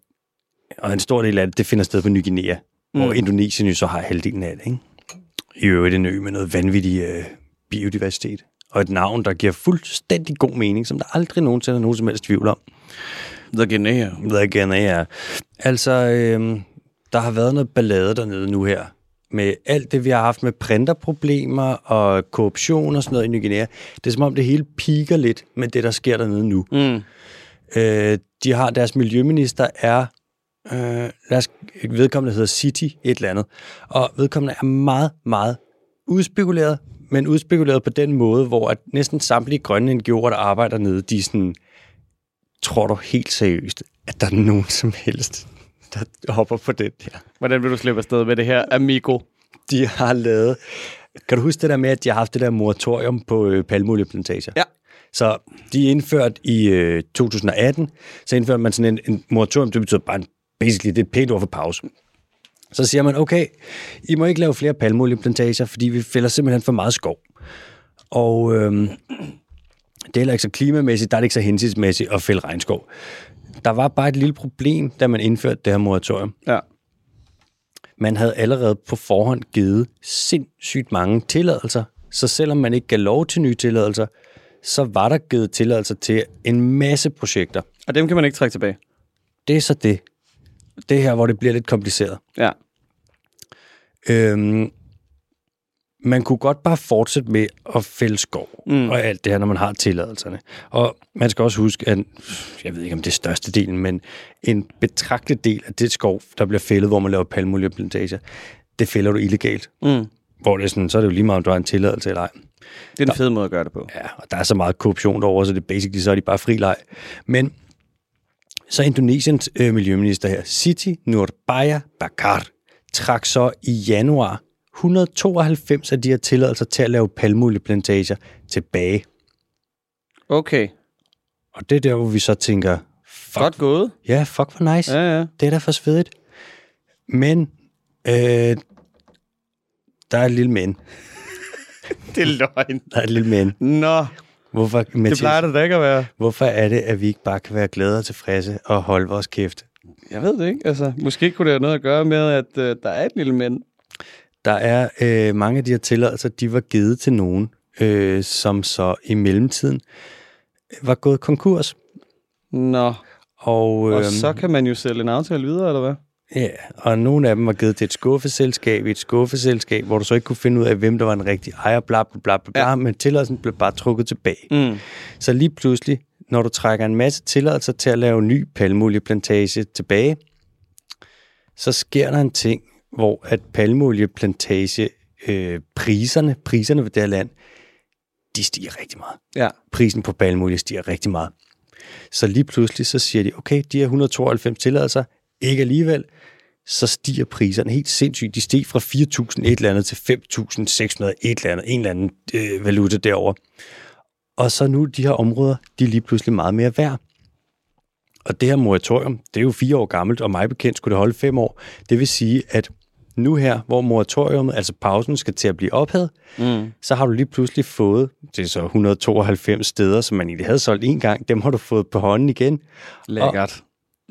og en stor del af det, det finder sted på Ny Guinea, mm. hvor. Indonesien jo så har halvdelen af det. Ikke? I øvrigt en ø med noget vanvittig øh, biodiversitet. Og et navn, der giver fuldstændig god mening, som der aldrig nogensinde er nogen som helst tvivl om. The Guinea. The Guinea. Altså, øh, der har været noget ballade dernede nu her. Med alt det, vi har haft med printerproblemer og korruption og sådan noget i Ny Guinea. Det er som om, det hele piker lidt med det, der sker dernede nu. Mm. Øh, de har deres miljøminister er, øh, lad os, vedkommende hedder City et eller andet, og vedkommende er meget, meget udspekuleret, men udspekuleret på den måde, hvor at næsten samtlige grønne NGO'er, der arbejder nede, de sådan, tror du helt seriøst, at der er nogen som helst, der hopper på den der? Hvordan vil du slippe afsted med det her, amigo? De har lavet, kan du huske det der med, at de har haft det der moratorium på øh, palmolieplantager? Ja. Så de er indført i øh, 2018, så indførte man sådan en, en moratorium, det betyder bare, en- basically, det er et pænt ord for pause. Så siger man, okay, I må ikke lave flere palmolieplantager, fordi vi fælder simpelthen for meget skov. Og øhm, det er heller ikke så klimamæssigt, der er det ikke så hensigtsmæssigt at fælde regnskov. Der var bare et lille problem, da man indførte det her moratorium. Ja. Man havde allerede på forhånd givet sindssygt mange tilladelser, så selvom man ikke gav lov til nye tilladelser, så var der givet tilladelser til en masse projekter. Og dem kan man ikke trække tilbage. Det er så det. Det her, hvor det bliver lidt kompliceret. Ja. Øhm, man kunne godt bare fortsætte med at fælde skov Mm. og alt det her, når man har tilladelserne. Og man skal også huske, at jeg ved ikke om det er størstedelen, men en betragtelig del af det skov, der bliver fældet, hvor man laver palmolieplantager, det fælder du illegalt. Mm. hvor det er sådan, så er det jo lige meget, om du har en tilladelse eller ej. Det er en fed måde at gøre det på. Ja, og der er så meget korruption derovre, så det er basically, så er de bare fri leg. Men så Indonesiens øh, miljøminister her, Siti Nurbaya Bakar, trak så i januar 192 af de her tilladelser til at lave palmolieplantager tilbage. Okay. Og det er der, hvor vi så tænker, fuck, Godt gået. ja, fuck hvor nice. Ja, ja. Det er da for svedigt. Men, øh, der er et lille men. Det er løgn. Der er et lille men. Nå, Hvorfor, det Mathias, plejer det da ikke at være. hvorfor er det, at vi ikke bare kan være glade og tilfredse og holde vores kæft? Jeg ved det ikke. Altså, måske kunne det have noget at gøre med, at øh, der er et lille mænd. Der er øh, mange af de her tilladelser, de var givet til nogen, øh, som så i mellemtiden var gået konkurs. Nå, Og, øh, og så kan man jo sælge en aftale videre, eller hvad? Ja, og nogle af dem var givet til et skuffeselskab, et skuffeselskab, hvor du så ikke kunne finde ud af, hvem der var en rigtig ejer, bla bla bla, bla, bla Ja. men tilladelsen blev bare trukket tilbage. Mm. Så lige pludselig, når du trækker en masse tilladelser til at lave ny palmolieplantage tilbage, så sker der en ting, hvor at palmolieplantage øh, priserne, priserne ved det her land, de stiger rigtig meget. Ja. Prisen på palmolie stiger rigtig meget. Så lige pludselig så siger de, okay, de her 192 tilladelser, ikke alligevel, så stiger priserne helt sindssygt. De steg fra 4.000 et eller andet til 5.600 et eller andet, en eller anden øh, valuta derover. Og så nu de her områder, de er lige pludselig meget mere værd. Og det her moratorium, det er jo fire år gammelt, og mig bekendt skulle det holde fem år. Det vil sige, at nu her, hvor moratoriumet, altså pausen, skal til at blive ophævet, Mm. så har du lige pludselig fået, det er så 192 steder, som man egentlig havde solgt en gang, dem har du fået på hånden igen. Lækkert.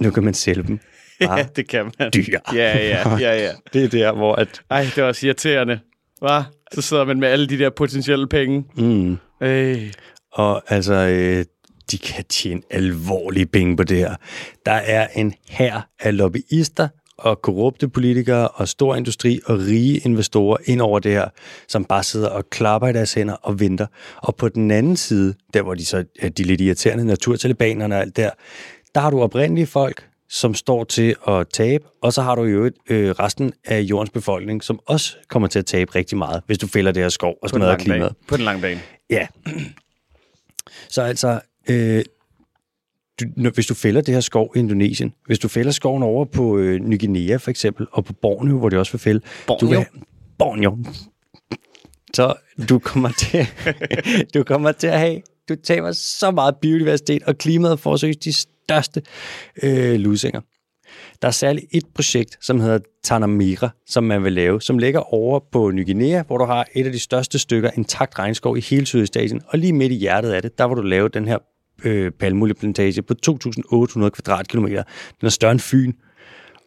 Nu kan man sælge dem. Ja, det kan man. dyr. Ja, ja, ja, ja. Det er der, hvor at... Ej, det var også irriterende. Hva? Så sidder man med alle de der potentielle penge. Mm, Ej. og altså, øh, de kan tjene alvorlige penge på det her. Der er en her af lobbyister og korrupte politikere og stor industri og rige investorer ind over det her, som bare sidder og klapper i deres hænder og venter. Og på den anden side, der hvor de så de lidt irriterende naturtalibanerne og alt der, der har du oprindelige folk, som står til at tabe, og så har du jo øh, resten af jordens befolkning, som også kommer til at tabe rigtig meget, hvis du fælder det her skov og smadrer klimaet. bane. På den lange bane. Ja. Så altså, øh, du, når, hvis du fælder det her skov i Indonesien, hvis du fælder skoven over på øh, Ny Guinea for eksempel, og på Borneo, hvor det også vil fælde, du Borneo? vil, Borneo. Så du kommer til, du kommer til at have, du taber så meget biodiversitet, og klimaet får seriøst de største øh, lusinger. Der er særligt et projekt, som hedder Tanamera, som man vil lave, som ligger over på Ny Guinea, hvor du har et af de største stykker intakt regnskov i hele Sydøstasien, og lige midt i hjertet af det, der vil du lave den her øh, palmolieplantage på 2.800 kvadratkilometer. Den er større end Fyn,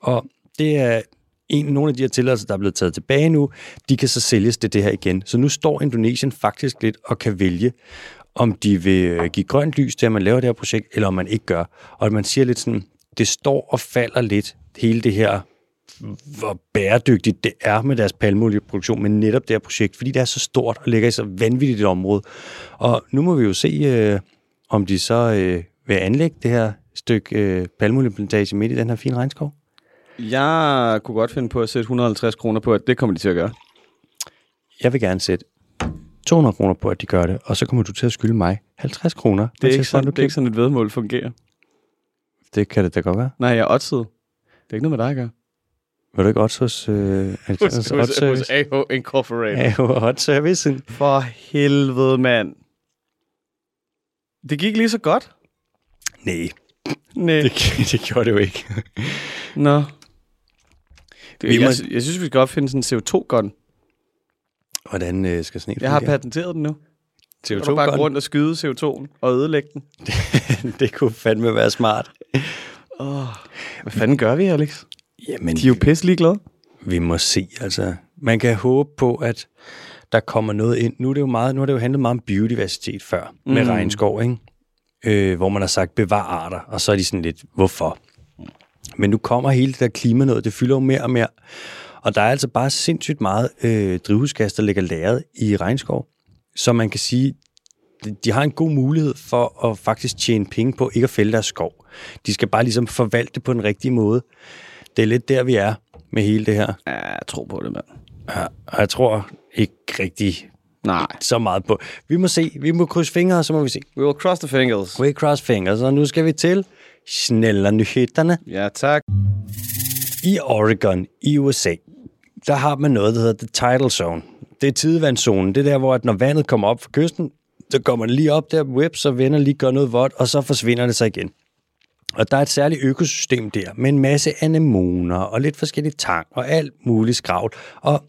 og det er en, nogle af de her tilladelser, der er blevet taget tilbage nu, de kan så sælges til det her igen. Så nu står Indonesien faktisk lidt og kan vælge, om de vil øh, give grønt lys til, at man laver det her projekt, eller om man ikke gør. Og man siger lidt sådan, det står og falder lidt, hele det her, hvor bæredygtigt det er med deres palmolieproduktion, men netop det her projekt, fordi det er så stort og ligger i så vanvittigt et område. Og nu må vi jo se, øh, om de så øh, vil anlægge det her stykke øh, palmolieplantage midt i den her fine regnskov. Jeg kunne godt finde på at sætte 150 kroner på, at det kommer de til at gøre. Jeg vil gerne sætte 200 kroner på, at de gør det, og så kommer du til at skylde mig 50 kroner. Det er, ikke sådan, Brøndum det er ikke sådan, et vedmål fungerer. Det kan det da godt være. Nej, jeg er oddset. Det er ikke noget med dig at gøre. Vil du ikke også hos øh, Hos, Alexanders hos, Service? hos AH Incorporated. Odd Service. For helvede, mand. Det gik lige så godt. Nej, Nej. det, det gjorde det jo ikke. Nå. Det, Vi jeg, må- må... jeg synes, vi skal opfinde sådan en CO2-gun. Hvordan øh, skal sådan en Jeg har patenteret den nu. Så CO2 du bare gå rundt og skyde CO2'en og ødelægge den. det kunne fandme være smart. Oh. Hvad fanden gør vi, Alex? Jamen, De er jo pisse ligeglade. vi må se, altså. Man kan håbe på, at der kommer noget ind. Nu er det jo, meget, nu har det jo handlet meget om biodiversitet før, mm. med regnskov, ikke? Øh, hvor man har sagt, bevar arter, og så er de sådan lidt, hvorfor? Men nu kommer hele det der klima noget, det fylder jo mere og mere. Og der er altså bare sindssygt meget øh, drivhusgas, der ligger lagret i regnskov. Så man kan sige, de- har en god mulighed for at faktisk tjene penge på ikke at fælde deres skov. De skal bare ligesom forvalte det på den rigtige måde. Det er lidt der, vi er med hele det her. Ja, jeg tror på det, mand. Ja, og jeg tror ikke rigtig Nej. så meget på. Vi må se. Vi må krydse fingre, og så må vi se. We will cross the fingers. We cross fingers, og nu skal vi til snæller nyhederne. Ja, tak. I Oregon i USA, der har man noget, der hedder the tidal zone. Det er tidevandszonen. Det er der, hvor at når vandet kommer op fra kysten, så kommer det lige op der, whip, så vender lige gør noget vådt, og så forsvinder det sig igen. Og der er et særligt økosystem der, med en masse anemoner og lidt forskellige tang og alt muligt skravl. Og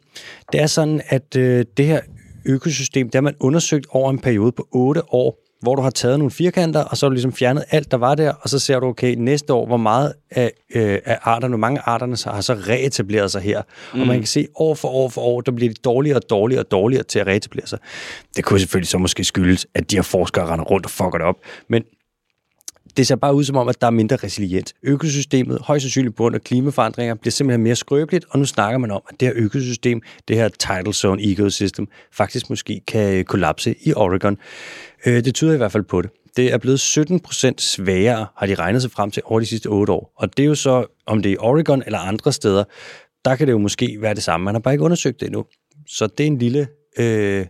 det er sådan, at øh, det her økosystem, det har man undersøgt over en periode på 8 år, hvor du har taget nogle firkanter, og så har du ligesom fjernet alt, der var der, og så ser du, okay, næste år, hvor meget af, øh, af arterne, hvor mange af arterne så har så reetableret sig her. Mm. Og man kan se, år for år for år, der bliver de dårligere og dårligere og dårligere til at reetablere sig. Det kunne selvfølgelig så måske skyldes, at de her forskere render rundt og fucker det op, men det ser bare ud som om, at der er mindre resilient. Økosystemet, højst sandsynligt på grund af klimaforandringer, bliver simpelthen mere skrøbeligt, og nu snakker man om, at det her økosystem, det her tidal zone ecosystem, faktisk måske kan øh, kollapse i Oregon. Øh, det tyder i hvert fald på det. Det er blevet 17 procent sværere, har de regnet sig frem til over de sidste 8 år. Og det er jo så, om det er i Oregon eller andre steder, der kan det jo måske være det samme. Man har bare ikke undersøgt det endnu. Så det er en lille... Øh,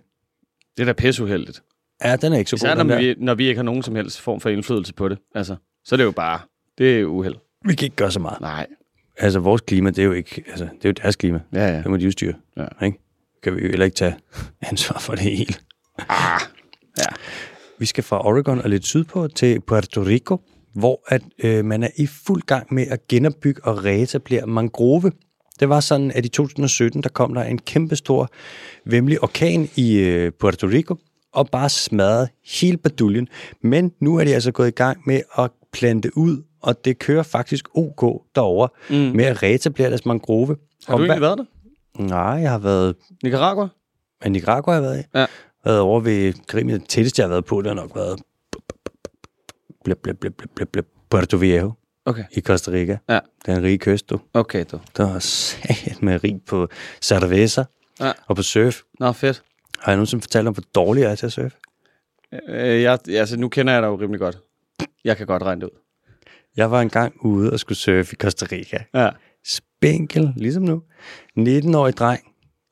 Det er da pisseuheldigt ja, den er ikke så Især god, når den der. vi, når vi ikke har nogen som helst form for indflydelse på det. Altså, så er det jo bare, det er uheld. Vi kan ikke gøre så meget. Nej. Altså, vores klima, det er jo ikke... Altså, det er jo deres klima. Ja, ja. Det må de jo styre. Ja. Ikke? Kan vi jo heller ikke tage ansvar for det hele. Ah, ja. Vi skal fra Oregon og lidt sydpå til Puerto Rico, hvor at, øh, man er i fuld gang med at genopbygge og reetablere mangrove. Det var sådan, at i 2017, der kom der en kæmpestor vemmelig orkan i øh, Puerto Rico, og bare smadrede hele baduljen. Men nu er de altså gået i gang med at plante ud, og det kører faktisk OK derovre mm. med at reetablere deres mangrove. Har du egentlig været der? Nej, jeg har været Nicaragua? i Nicaragua, har jeg været i. Ja. Været over ved Grimmet. Det tætteste, jeg har været på, det har nok været blip, blip, blip, blip, blip, Puerto Viejo Okay. i Costa Rica. Ja. Den rige kyst, du. Okay, du. Der var sat med rig på cerveza Ja. og på surf. Nå, fedt. Har jeg nogensinde fortalt om, hvor dårlig jeg er til at surfe? Øh, jeg, altså, nu kender jeg dig jo rimelig godt. Jeg kan godt regne det ud. Jeg var engang ude og skulle surfe i Costa Rica. Ja. Spinkel, ligesom nu. 19-årig dreng.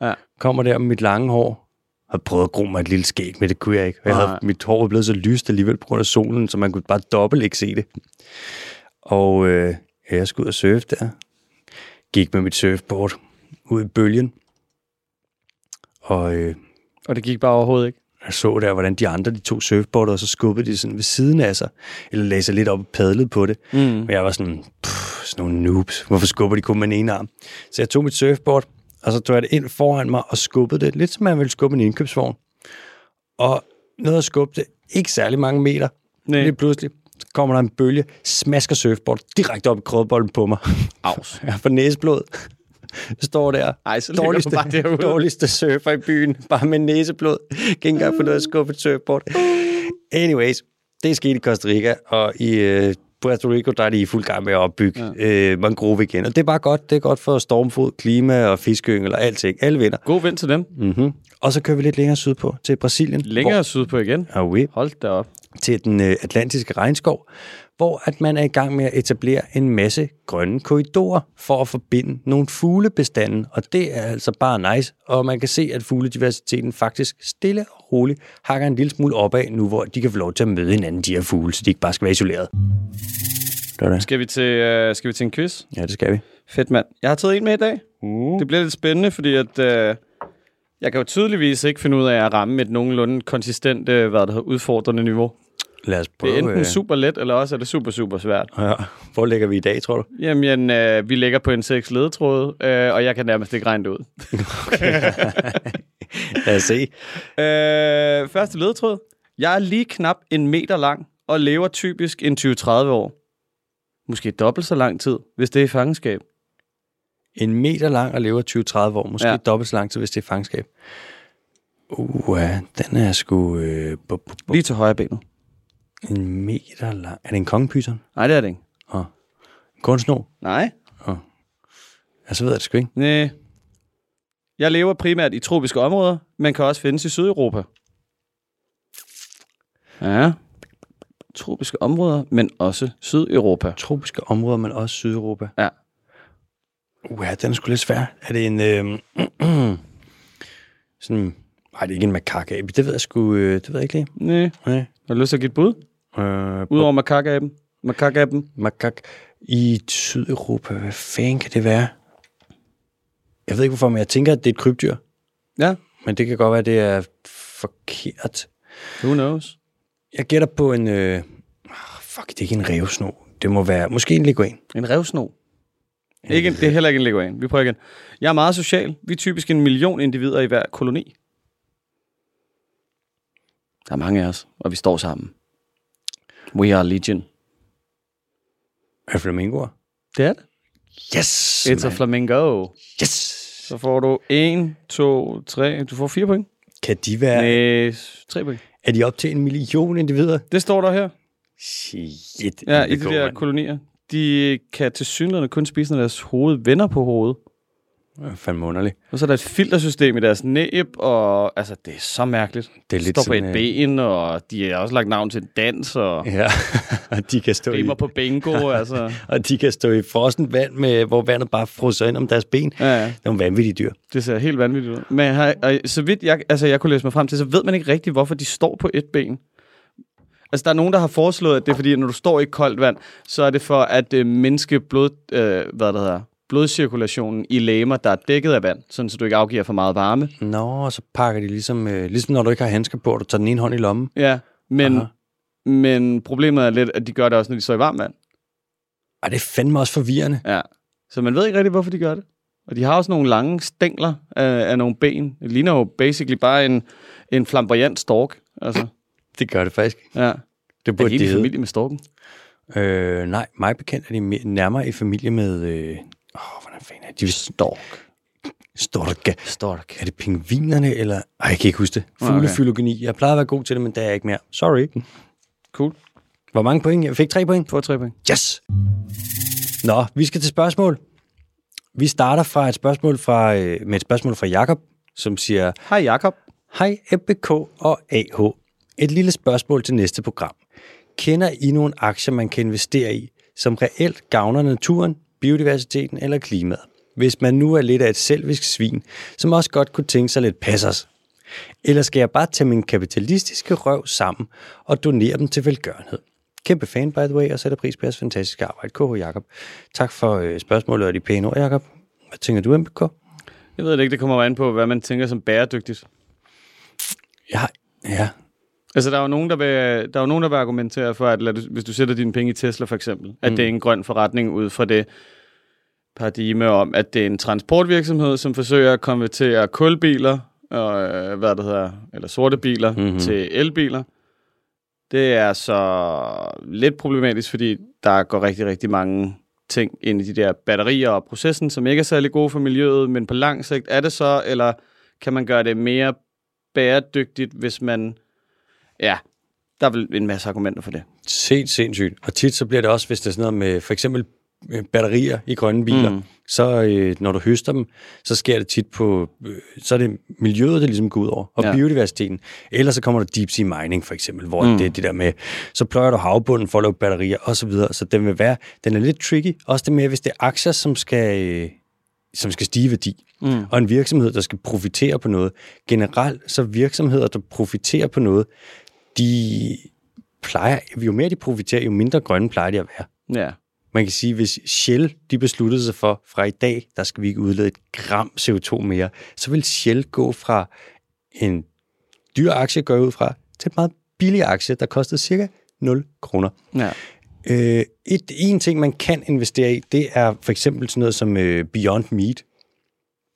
Ja. Kommer der med mit lange hår. Har prøvet at gro mig et lille skæg, men det kunne jeg ikke. Jeg havde, Nej. mit hår var blevet så lyst alligevel på grund af solen, så man kunne bare dobbelt ikke se det. Og øh, jeg skulle ud og surfe der. Gik med mit surfboard ud i bølgen. Og øh, Og det gik bare overhovedet ikke. jeg så der, hvordan de andre, de to surfboarder, og så skubbede de sådan ved siden af sig, eller lagde sig lidt op og padlede på det. Mm. Men jeg var sådan, sådan nogle noobs. Hvorfor skubber de kun med en ene arm? Så jeg tog mit surfboard, og så tog jeg det ind foran mig og skubbede det, lidt som man ville skubbe en indkøbsvogn. Og noget at skubbe det, ikke særlig mange meter. Nej. Lige pludselig, så kommer der en bølge, smasker surfboard direkte op i krødbolden på mig. Aus. Jeg får næseblod. Står der. Ej, så dårligste, bare derude. dårligste surfer i byen. Bare med næseblod. Kan ikke engang få noget at skubbe et surfboard. Anyways, det er sket i Costa Rica, og i øh, Puerto Rico, der er de i fuld gang med at opbygge ja. øh, mangrove igen. Og det er bare godt. Det er godt for stormfod, klima og fiskeyngel og alting. Alle vinder. God vind til dem. Mm-hmm. Og så kører vi lidt længere sydpå til Brasilien. Længere sydpå igen. Hvor, ah, oui, Hold da op. til den øh, atlantiske regnskov, hvor at man er i gang med at etablere en masse grønne korridorer for at forbinde nogle fuglebestanden, og det er altså bare nice, og man kan se, at fuglediversiteten faktisk stille og roligt hakker en lille smule opad nu, hvor de kan få lov til at møde hinanden, de her fugle, så de ikke bare skal være isoleret. Det var det. Skal vi til, uh, skal vi til en quiz? Ja, det skal vi. Fedt, mand. Jeg har taget en med i dag. Uh. Det bliver lidt spændende, fordi at, øh, jeg kan jo tydeligvis ikke finde ud af at ramme et nogenlunde konsistent, øh, hvad det hedder, udfordrende niveau. Lad os Det prøve. er enten øh, super let, eller også er det super, super svært. Ja. Hvor ligger vi i dag, tror du? Jamen, øh, vi ligger på en seks ledetråd, øh, og jeg kan nærmest ikke regne det ud. Lad os se. øh, første ledetråd. Jeg er lige knap en meter lang, og lever typisk en 20-30 år. Måske dobbelt så lang tid, hvis det er fangenskab. En meter lang og lever 20-30 år. Måske Ja. dobbelt så lang tid, hvis det er fangskab. Uh, den er sgu... Øh, bu- bu- bu- Lige til højre benet. En meter lang. Er det en kongepyton? Nej, det er det ikke. Oh. En? Nej. Ja, så ved jeg det sgu ikke. Nej. Jeg lever primært i tropiske områder, men kan også findes i Sydeuropa. Ja. Tropiske områder, men også Sydeuropa. Tropiske områder, men også Sydeuropa. Ja. Uh, ja, den er sgu lidt svær. Er det en... Øh, Sådan, nej, det er ikke en makakabe. Det ved jeg sgu, øh, det ved jeg ikke lige. Nej. Nej. Har du lyst til at give et bud? Øh, Udover makakaben? Makakaben? makak i Sydeuropa, hvad fanden kan det være? Jeg ved ikke hvorfor, men jeg tænker, at det er et krybdyr. Ja. Men det kan godt være, at det er forkert. Who knows? Jeg gætter på en... Øh, ah, fuck, det er ikke en revsno. Det må være... Måske en leguan. En revsno. Ikke, en- det er heller ikke en leguan. Vi prøver igen. Jeg er meget social. Vi er typisk en million individer i hver koloni. Der er mange af os, og vi står sammen. We are legion. Er flamingoer? Det er det. Yes! It's a man. flamingo. Yes! Så får du 1, 2, 3. Du får 4 point. Kan de være... Nej, 3 point. Er de op til en million individer? Det står der her. Shit. Ja, i de der mand. kolonier. De kan til synligheden kun spise, når deres hoved vender på hovedet. Fandme underligt. Og så er der et filtersystem i deres næb, og altså, det er så mærkeligt. Det er De lidt står på et øh, ben, og de har også lagt navn til en dans, og Ja, og de kan stå i, på bingo, altså. og de kan stå i frossen vand, med, hvor vandet bare fryser ind om deres ben. Ja, ja. Det er nogle vanvittige dyr. Det ser helt vanvittigt ud. Men har, og så vidt jeg, altså, jeg kunne læse mig frem til, så ved man ikke rigtigt, hvorfor de står på et ben. Altså, der er nogen, der har foreslået, at det er fordi, når du står i koldt vand, så er det for at øh, mindske blod, øh, hvad det hedder, blodcirkulationen i lægemer, der er dækket af vand, sådan så du ikke afgiver for meget varme. Nå, og så pakker de ligesom, øh, ligesom når du ikke har handsker på, og du tager den ene hånd i lommen. Ja, men, Aha. men problemet er lidt, at de gør det også, når de står i varmt vand. Og det er fandme også forvirrende. Ja. Så man ved ikke rigtig, hvorfor de gør det. Og de har også nogle lange stængler af, af nogle ben. Det ligner jo basically bare en, en flamboyant stork. Altså, Det gør det faktisk. ja. Det Er burde hele de hedde. familie med storken? Øh, nej, mig bekendt er de mere- nærmere i familie med... Øh, åh, hvordan fanden er de? Stork. Stork. Stork. Er det pingvinerne, eller... Ej, jeg kan ikke huske det. okay. Fuglefylogeni. Jeg plejede at være god til det, men det er jeg ikke mere. Sorry. Cool. Hvor mange point? Jeg fik tre point. Få tre point. Yes! Nå, vi skal til spørgsmål. Vi starter fra et spørgsmål fra, øh, med et spørgsmål fra Jakob, som siger, Hej Jakob. Hej FBK og AH. Et lille spørgsmål til næste program. Kender I nogle aktier, man kan investere i, som reelt gavner naturen, biodiversiteten eller klimaet? Hvis man nu er lidt af et selvisk svin, som også godt kunne tænke sig lidt passers. Eller skal jeg bare tage min kapitalistiske røv sammen og donere dem til velgørenhed? Kæmpe fan, by the way, og sætter pris på jeres fantastiske arbejde. KH Jakob. Tak for øh, spørgsmålet og de pæne ord, Jakob. Hvad tænker du, MBK? Jeg ved det ikke, det kommer an på, hvad man tænker som bæredygtigt. Ja, ja. Altså, der er jo nogen, der vil, der er jo nogen, der vil argumentere for, at lad hvis du sætter dine penge i Tesla for eksempel, at det er en grøn forretning ud fra det paradigme om, at det er en transportvirksomhed, som forsøger at konvertere kulbiler, og, øh, hvad det hedder, eller sorte biler, Mhm. mm-hmm. til elbiler. Det er så lidt problematisk, fordi der går rigtig, rigtig mange ting ind i de der batterier og processen, som ikke er særlig gode for miljøet, men på lang sigt er det så, eller kan man gøre det mere bæredygtigt, hvis man... Ja, der er vel en masse argumenter for det. Set sindssygt. Og tit så bliver det også, hvis det er sådan noget med for eksempel øh, batterier i grønne biler, Mm. så øh, når du høster dem, så sker det tit på, øh, så er det miljøet, der ligesom går ud over, og Ja. biodiversiteten. Ellers så kommer der deep sea mining for eksempel, hvor Mm. det er det der med, så pløjer du havbunden for at lave batterier og så videre. Så den vil være, den er lidt tricky. Også det med, hvis det er aktier, som skal, øh, som skal stige i værdi, Mm. og en virksomhed, der skal profitere på noget. Generelt, så virksomheder, der profiterer på noget, de plejer, jo mere de profiterer, jo mindre grønne plejer de at være. Ja. Man kan sige, hvis Shell de besluttede sig for, fra i dag, der skal vi ikke udlede et gram CO2 mere, så vil Shell gå fra en dyr aktie, går ud fra, til en meget billig aktie, der kostede cirka 0 kroner. Ja. Øh, et, en ting, man kan investere i, det er for eksempel sådan noget som øh, Beyond Meat.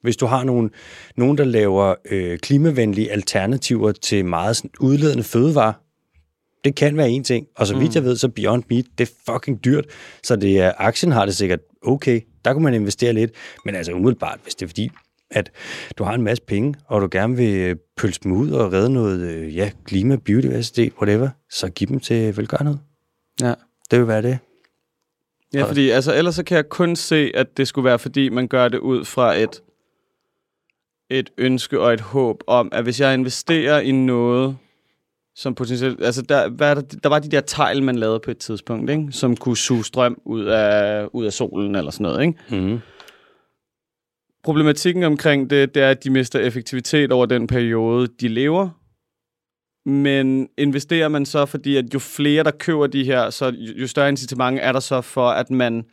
Hvis du har nogen, nogen der laver øh, klimavenlige alternativer til meget sådan udledende fødevarer, det kan være en ting. Og så vidt jeg ved, så Beyond Meat, det er fucking dyrt. Så det er, aktien har det sikkert okay. Der kunne man investere lidt. Men altså umiddelbart, hvis det er fordi, at du har en masse penge, og du gerne vil øh, pølse dem ud og redde noget øh, ja, klima, biodiversitet, whatever, så giv dem til velgørenhed. ja. Det vil være det. Ja, fordi altså, ellers så kan jeg kun se, at det skulle være, fordi man gør det ud fra et, et ønske og et håb om, at hvis jeg investerer i noget, som potentielt... Altså, der, hvad er der, der var de der tegl, man lavede på et tidspunkt, ikke? som kunne suge strøm ud af, ud af solen eller sådan noget. Ikke? Mm. problematikken omkring det, det er, at de mister effektivitet over den periode, de lever. Men investerer man så, fordi at jo flere, der køber de her, så jo jo større incitament er der så for, at man,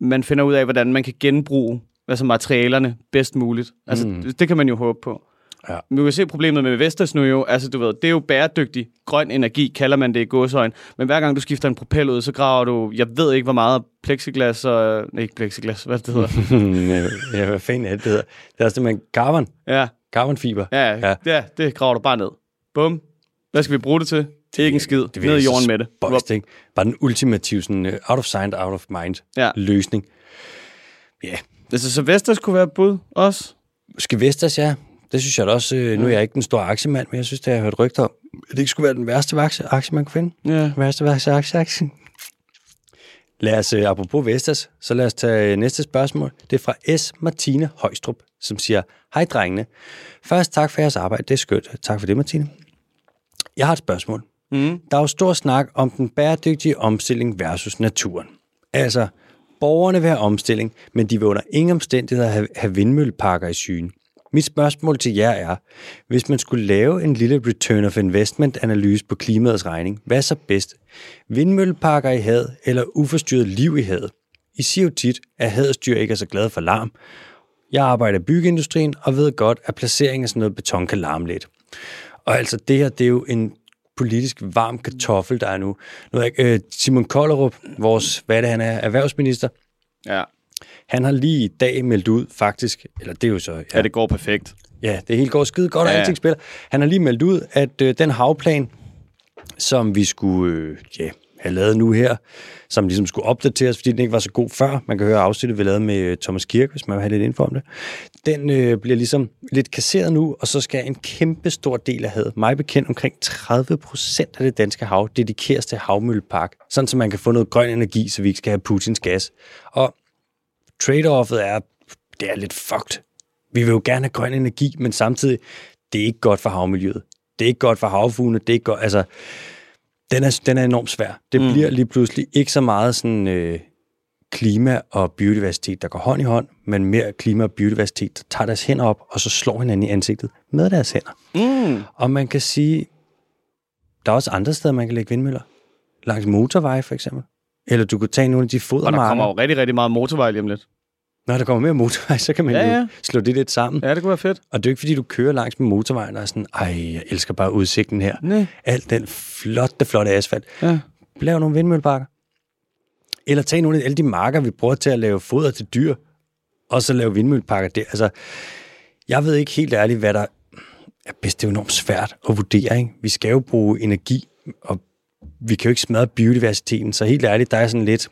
man finder ud af, hvordan man kan genbruge altså materialerne bedst muligt. Altså, Mm. det, det kan man jo håbe på. Ja. Men du kan se problemet med Vestas nu jo, altså du ved, det er jo bæredygtig grøn energi, kalder man det i godsøjen. Men hver gang du skifter en propel ud, så graver du, jeg ved ikke hvor meget plexiglas, og, nej, ikke plexiglas, hvad det hedder. ja, hvad fanden er det, det hedder? Det er også det, man carbon. ja, Carbonfiber. ja, Ja. ja. ja, det graver du bare ned. Bum. Hvad skal vi bruge det til? Det er ikke en skid. Det Ned i jorden med det. Ikke? Bare den ultimative sådan, uh, out of sight, out of mind Ja. løsning. Altså, så Vestas kunne være et bud også? Skal Vestas, ja. Det synes jeg da også. Øh, nu er jeg ikke den store aktiemand, men jeg synes, det har jeg hørt rygter om. Det ikke skulle være den værste aktie, aktie man kunne finde. Ja. Den værste aktie, aktie, aktie. Lad os, øh, apropos Vestas, så lad os tage øh, næste spørgsmål. Det er fra S. Martine Højstrup, som siger, Hej drengene. Først tak for jeres arbejde, det er skønt. Tak for det, Martine. Jeg har et spørgsmål. Mm. Der er jo stor snak om den bæredygtige omstilling versus naturen. Altså, borgerne vil have omstilling, men de vil under ingen omstændigheder have, have vindmølleparker i syne. Mit spørgsmål til jer er, hvis man skulle lave en lille return of investment analyse på klimaets regning, hvad er så bedst? Vindmølleparker i havet eller uforstyrret liv i havet? I siger jo tit, at havets dyr ikke er så glade for larm. Jeg arbejder i byggeindustrien og ved godt, at placering af sådan noget beton kan larme lidt. Og altså det her, det er jo en politisk varm kartoffel, der er nu. nu er øh, Simon Kollerup, vores, hvad er det, han er, erhvervsminister, Ja. han har lige i dag meldt ud, faktisk, eller det er jo så, ja, ja, det går perfekt. ja det hele går skide godt, og Ja. alting spiller. Han har lige meldt ud, at øh, den havplan, som vi skulle øh, ja, er lavet nu her, som ligesom skulle opdateres, fordi den ikke var så god før. Man kan høre afsnittet, vi lavede med øh, Thomas Kirk, hvis man vil have lidt info om det. Den øh, bliver ligesom lidt kasseret nu, og så skal en kæmpe stor del af havet, mig bekendt omkring 30 procent af det danske hav, dedikeres til havmøllepark, sådan så man kan få noget grøn energi, så vi ikke skal have Putins gas. Og trade-offet er, det er lidt fucked. Vi vil jo gerne have grøn energi, men samtidig, det er ikke godt for havmiljøet. Det er ikke godt for havfuglene, det er ikke godt, altså, den er, den er enormt svær. Det mm. bliver lige pludselig ikke så meget sådan øh, klima og biodiversitet, der går hånd i hånd, men mere klima og biodiversitet, der tager deres hænder op, og så slår hinanden i ansigtet med deres hænder. Mm. Og man kan sige, der er også andre steder, man kan lægge vindmøller. Langs motorveje, for eksempel. Eller du kan tage nogle af de Og der fodermarker. kommer jo rigtig, rigtig meget motorvej lige om lidt. Når der kommer mere motorvej, så kan man Ja, jo slå det lidt sammen. Ja, det kunne være fedt. Og det er jo ikke, fordi du kører langs med motorvejen og er sådan, ej, jeg elsker bare udsigten her. Nej. Alt den flotte, flotte asfalt. Ja. Lav nogle vindmølleparker. Eller tag nogle af alle de marker, vi bruger til at lave foder til dyr, og så lave vindmølleparker der. Altså, jeg ved ikke helt ærligt, hvad der er bedst. Det er jo enormt svært at vurdere, ikke? Vi skal jo bruge energi, og vi kan jo ikke smadre biodiversiteten, så helt ærligt, der er sådan lidt...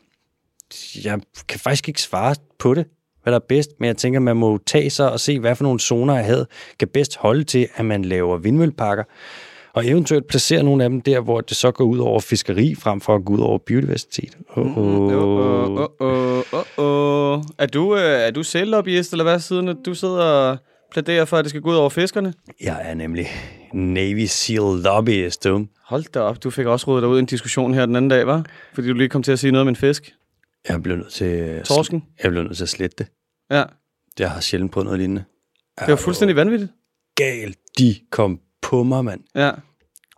Jeg kan faktisk ikke svare på det, hvad der er bedst, men jeg tænker, man må tage sig og se, hvad for nogle zoner af havet kan bedst holde til, at man laver vindmølleparker, og eventuelt placere nogle af dem der, hvor det så går ud over fiskeri, frem for at gå ud over biodiversitet. Oh, Åh, åh, åh, åh, åh. Er du, øh, er du selvlobbyist, eller hvad, siden at du sidder og plæderer for, at det skal gå ud over fiskerne? Jeg er nemlig Navy SEAL lobbyist, du. Hold da op, du fik også rodet dig ud i en diskussion her den anden dag, var? Fordi du lige kom til at sige noget om en fisk. Jeg blev nødt til... Torsken? Jeg blev nødt til at slette det. Ja, Jeg har sjældent prøvet noget lignende. det var fuldstændig vanvittigt. Galt. De kom på mig, mand. Ja,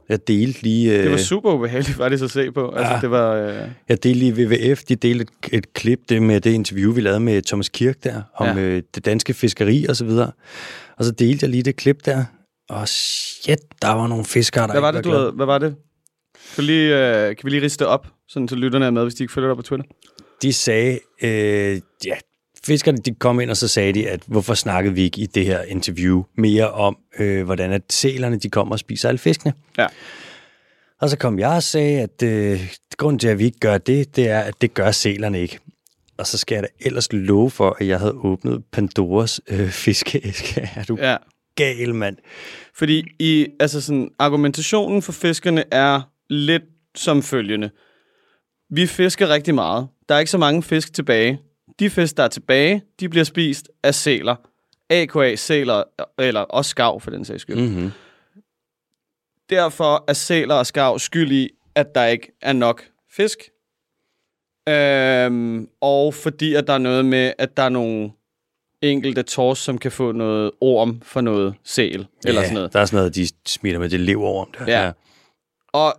Jeg delte lige... det var øh, super ubehageligt faktisk at se på. Altså, Ja. det var... Øh, Jeg delte lige WWF, de delte et, et klip det med det interview, vi lavede med Thomas Kirk der, om Ja. øh, det danske fiskeri og så videre. Og så delte jeg lige det klip der, og shit, der var nogle fiskere, der hvad var det, du glade. havde, hvad var det? Kan vi lige, øh, kan vi lige riste det op, sådan til lytterne er med, hvis de ikke følger dig på Twitter? De sagde, øh, ja, fiskerne de kom ind, og så sagde de, at hvorfor snakkede vi ikke i det her interview mere om, øh, hvordan at sælerne de kommer og spiser alle fiskene. Ja. Og så kom jeg og sagde, at øh, grunden til, at vi ikke gør det, det er, at det gør sælerne ikke. Og så skal jeg da ellers love for, at jeg havde åbnet Pandoras øh, fiskeæske. Er du ja. Gal, mand? Fordi i, altså sådan, argumentationen for fiskerne er lidt som følgende. Vi fisker rigtig meget. Der er ikke så mange fisk tilbage. De fisk, der er tilbage, de bliver spist af sæler. AKA sæler, eller også skav for den sags skyld. Mm. Mm-hmm. Derfor er sæler og skav skyld i, at der ikke er nok fisk. Øhm, og fordi at der er noget med, at der er nogle enkelte tors, som kan få noget orm for noget sæl, eller sådan noget. der er sådan noget, de smitter med det leverorm der. Ja. Og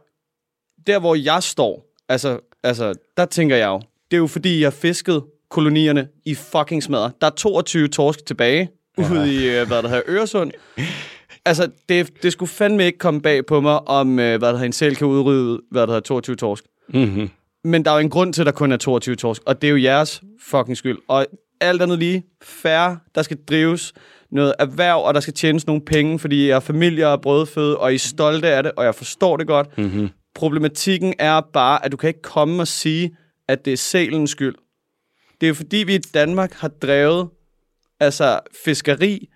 der, hvor jeg står, altså, altså, der tænker jeg jo, det er jo fordi, jeg fisket kolonierne i fucking smadre. Der er 22 torsk tilbage ude i, øh, hvad der hedder, Øresund. Altså, det, det skulle fandme ikke komme bag på mig, om, øh, hvad der hedder, en sæl kan udrydde, hvad der hedder, 22 torsk. Mm-hmm. Men der er jo en grund til, at der kun er 22 torsk, og det er jo jeres fucking skyld. Og alt andet lige, færre, der skal drives noget erhverv, og der skal tjenes nogle penge, fordi jeg er familie og brødføde, og I er stolte af det, og jeg forstår det godt. Mm-hmm. Problematikken er bare, at du kan ikke komme og sige, at det er sælens skyld. Det er fordi, vi i Danmark har drevet altså fiskeri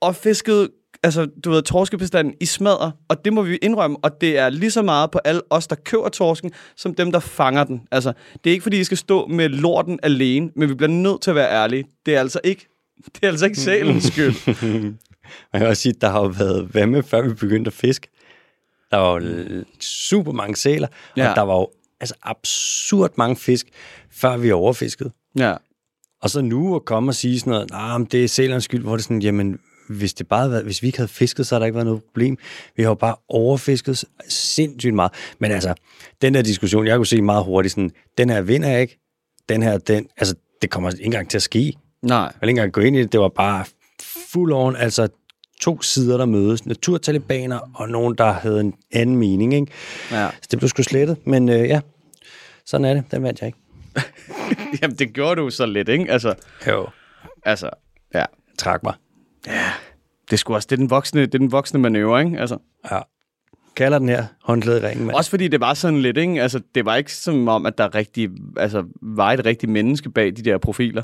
og fisket altså, du ved, torskebestanden i smadre, og det må vi indrømme, og det er lige så meget på alle os, der køber torsken, som dem, der fanger den. Altså, det er ikke, fordi I skal stå med lorten alene, men vi bliver nødt til at være ærlige. Det er altså ikke, det er altså ikke sælens skyld. Man kan også sige, der har jo været hvad med, før vi begyndte at fiske. Der var jo super mange sæler, Ja. og der var jo altså absurd mange fisk, før vi overfiskede. ja. Og så nu at komme og sige sådan noget, nah, men det er sælernes skyld, hvor det er sådan, jamen, hvis, det bare havde hvis vi ikke havde fisket, så har der ikke været noget problem. Vi har jo bare overfisket sindssygt meget. Men altså, den der diskussion, jeg kunne se meget hurtigt sådan, den her vinder jeg ikke, den her, den, altså, det kommer ikke engang til at ske. Nej. Jeg vil ikke engang gå ind i det, det var bare fuld on, altså to sider, der mødes. Naturtalibaner og nogen, der havde en anden mening, ikke? Ja. Så det blev sgu slettet, men øh, ja, sådan er det. Den vandt jeg ikke. Jamen, det gjorde du så lidt, ikke? Altså, Jo. altså, ja. Træk mig. Det er sgu også, det er den voksne, det er den voksne manøvre, ikke? Altså, Ja. Kalder den her håndklæde i ringen, mand. Også fordi det var sådan lidt, ikke? Altså, det var ikke som om, at der rigtig, altså, var et rigtigt menneske bag de der profiler.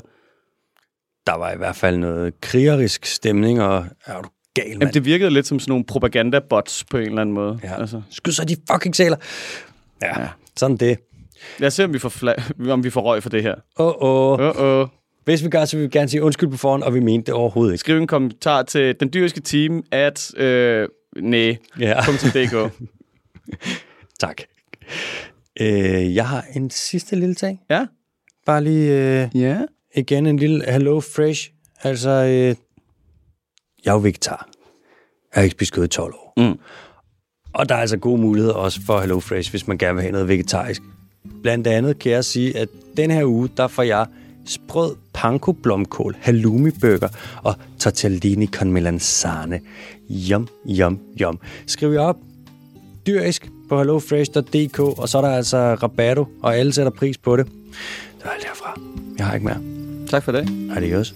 Der var i hvert fald noget krigerisk stemning, og er du gal, mand. Jamen, det virkede lidt som sådan nogle propaganda-bots på en eller anden måde. Ja. Altså. Skyd så de fucking sæler. Ja, Ja. sådan det. Lad os se, om vi får, fla- om vi får røg for det her. Åh, åh. Uh -oh. Hvis vi gør, så vil vi gerne sige undskyld på forhånd, og vi mente det overhovedet ikke. Skriv en kommentar til den dyriske team at øh, nej, Ja, .dk. tak. Øh, jeg har en sidste lille ting. Ja? Bare lige øh, Ja. igen en lille Hello Fresh. Altså, øh, jeg er jo vegetar. Jeg har ikke spist kød i 12 år. Mm. Og der er altså gode muligheder også for Hello Fresh, hvis man gerne vil have noget vegetarisk. Blandt andet kan jeg sige, at den her uge, der får jeg sprød panko blomkål, halloumi burger og tortellini con melanzane. Yum, yum, yum. Skriv jer op dyrisk på hellofresh.dk, og så er der altså rabatto, og alle sætter pris på det. Det var alt herfra. Jeg har ikke mere. Tak for det. Adios.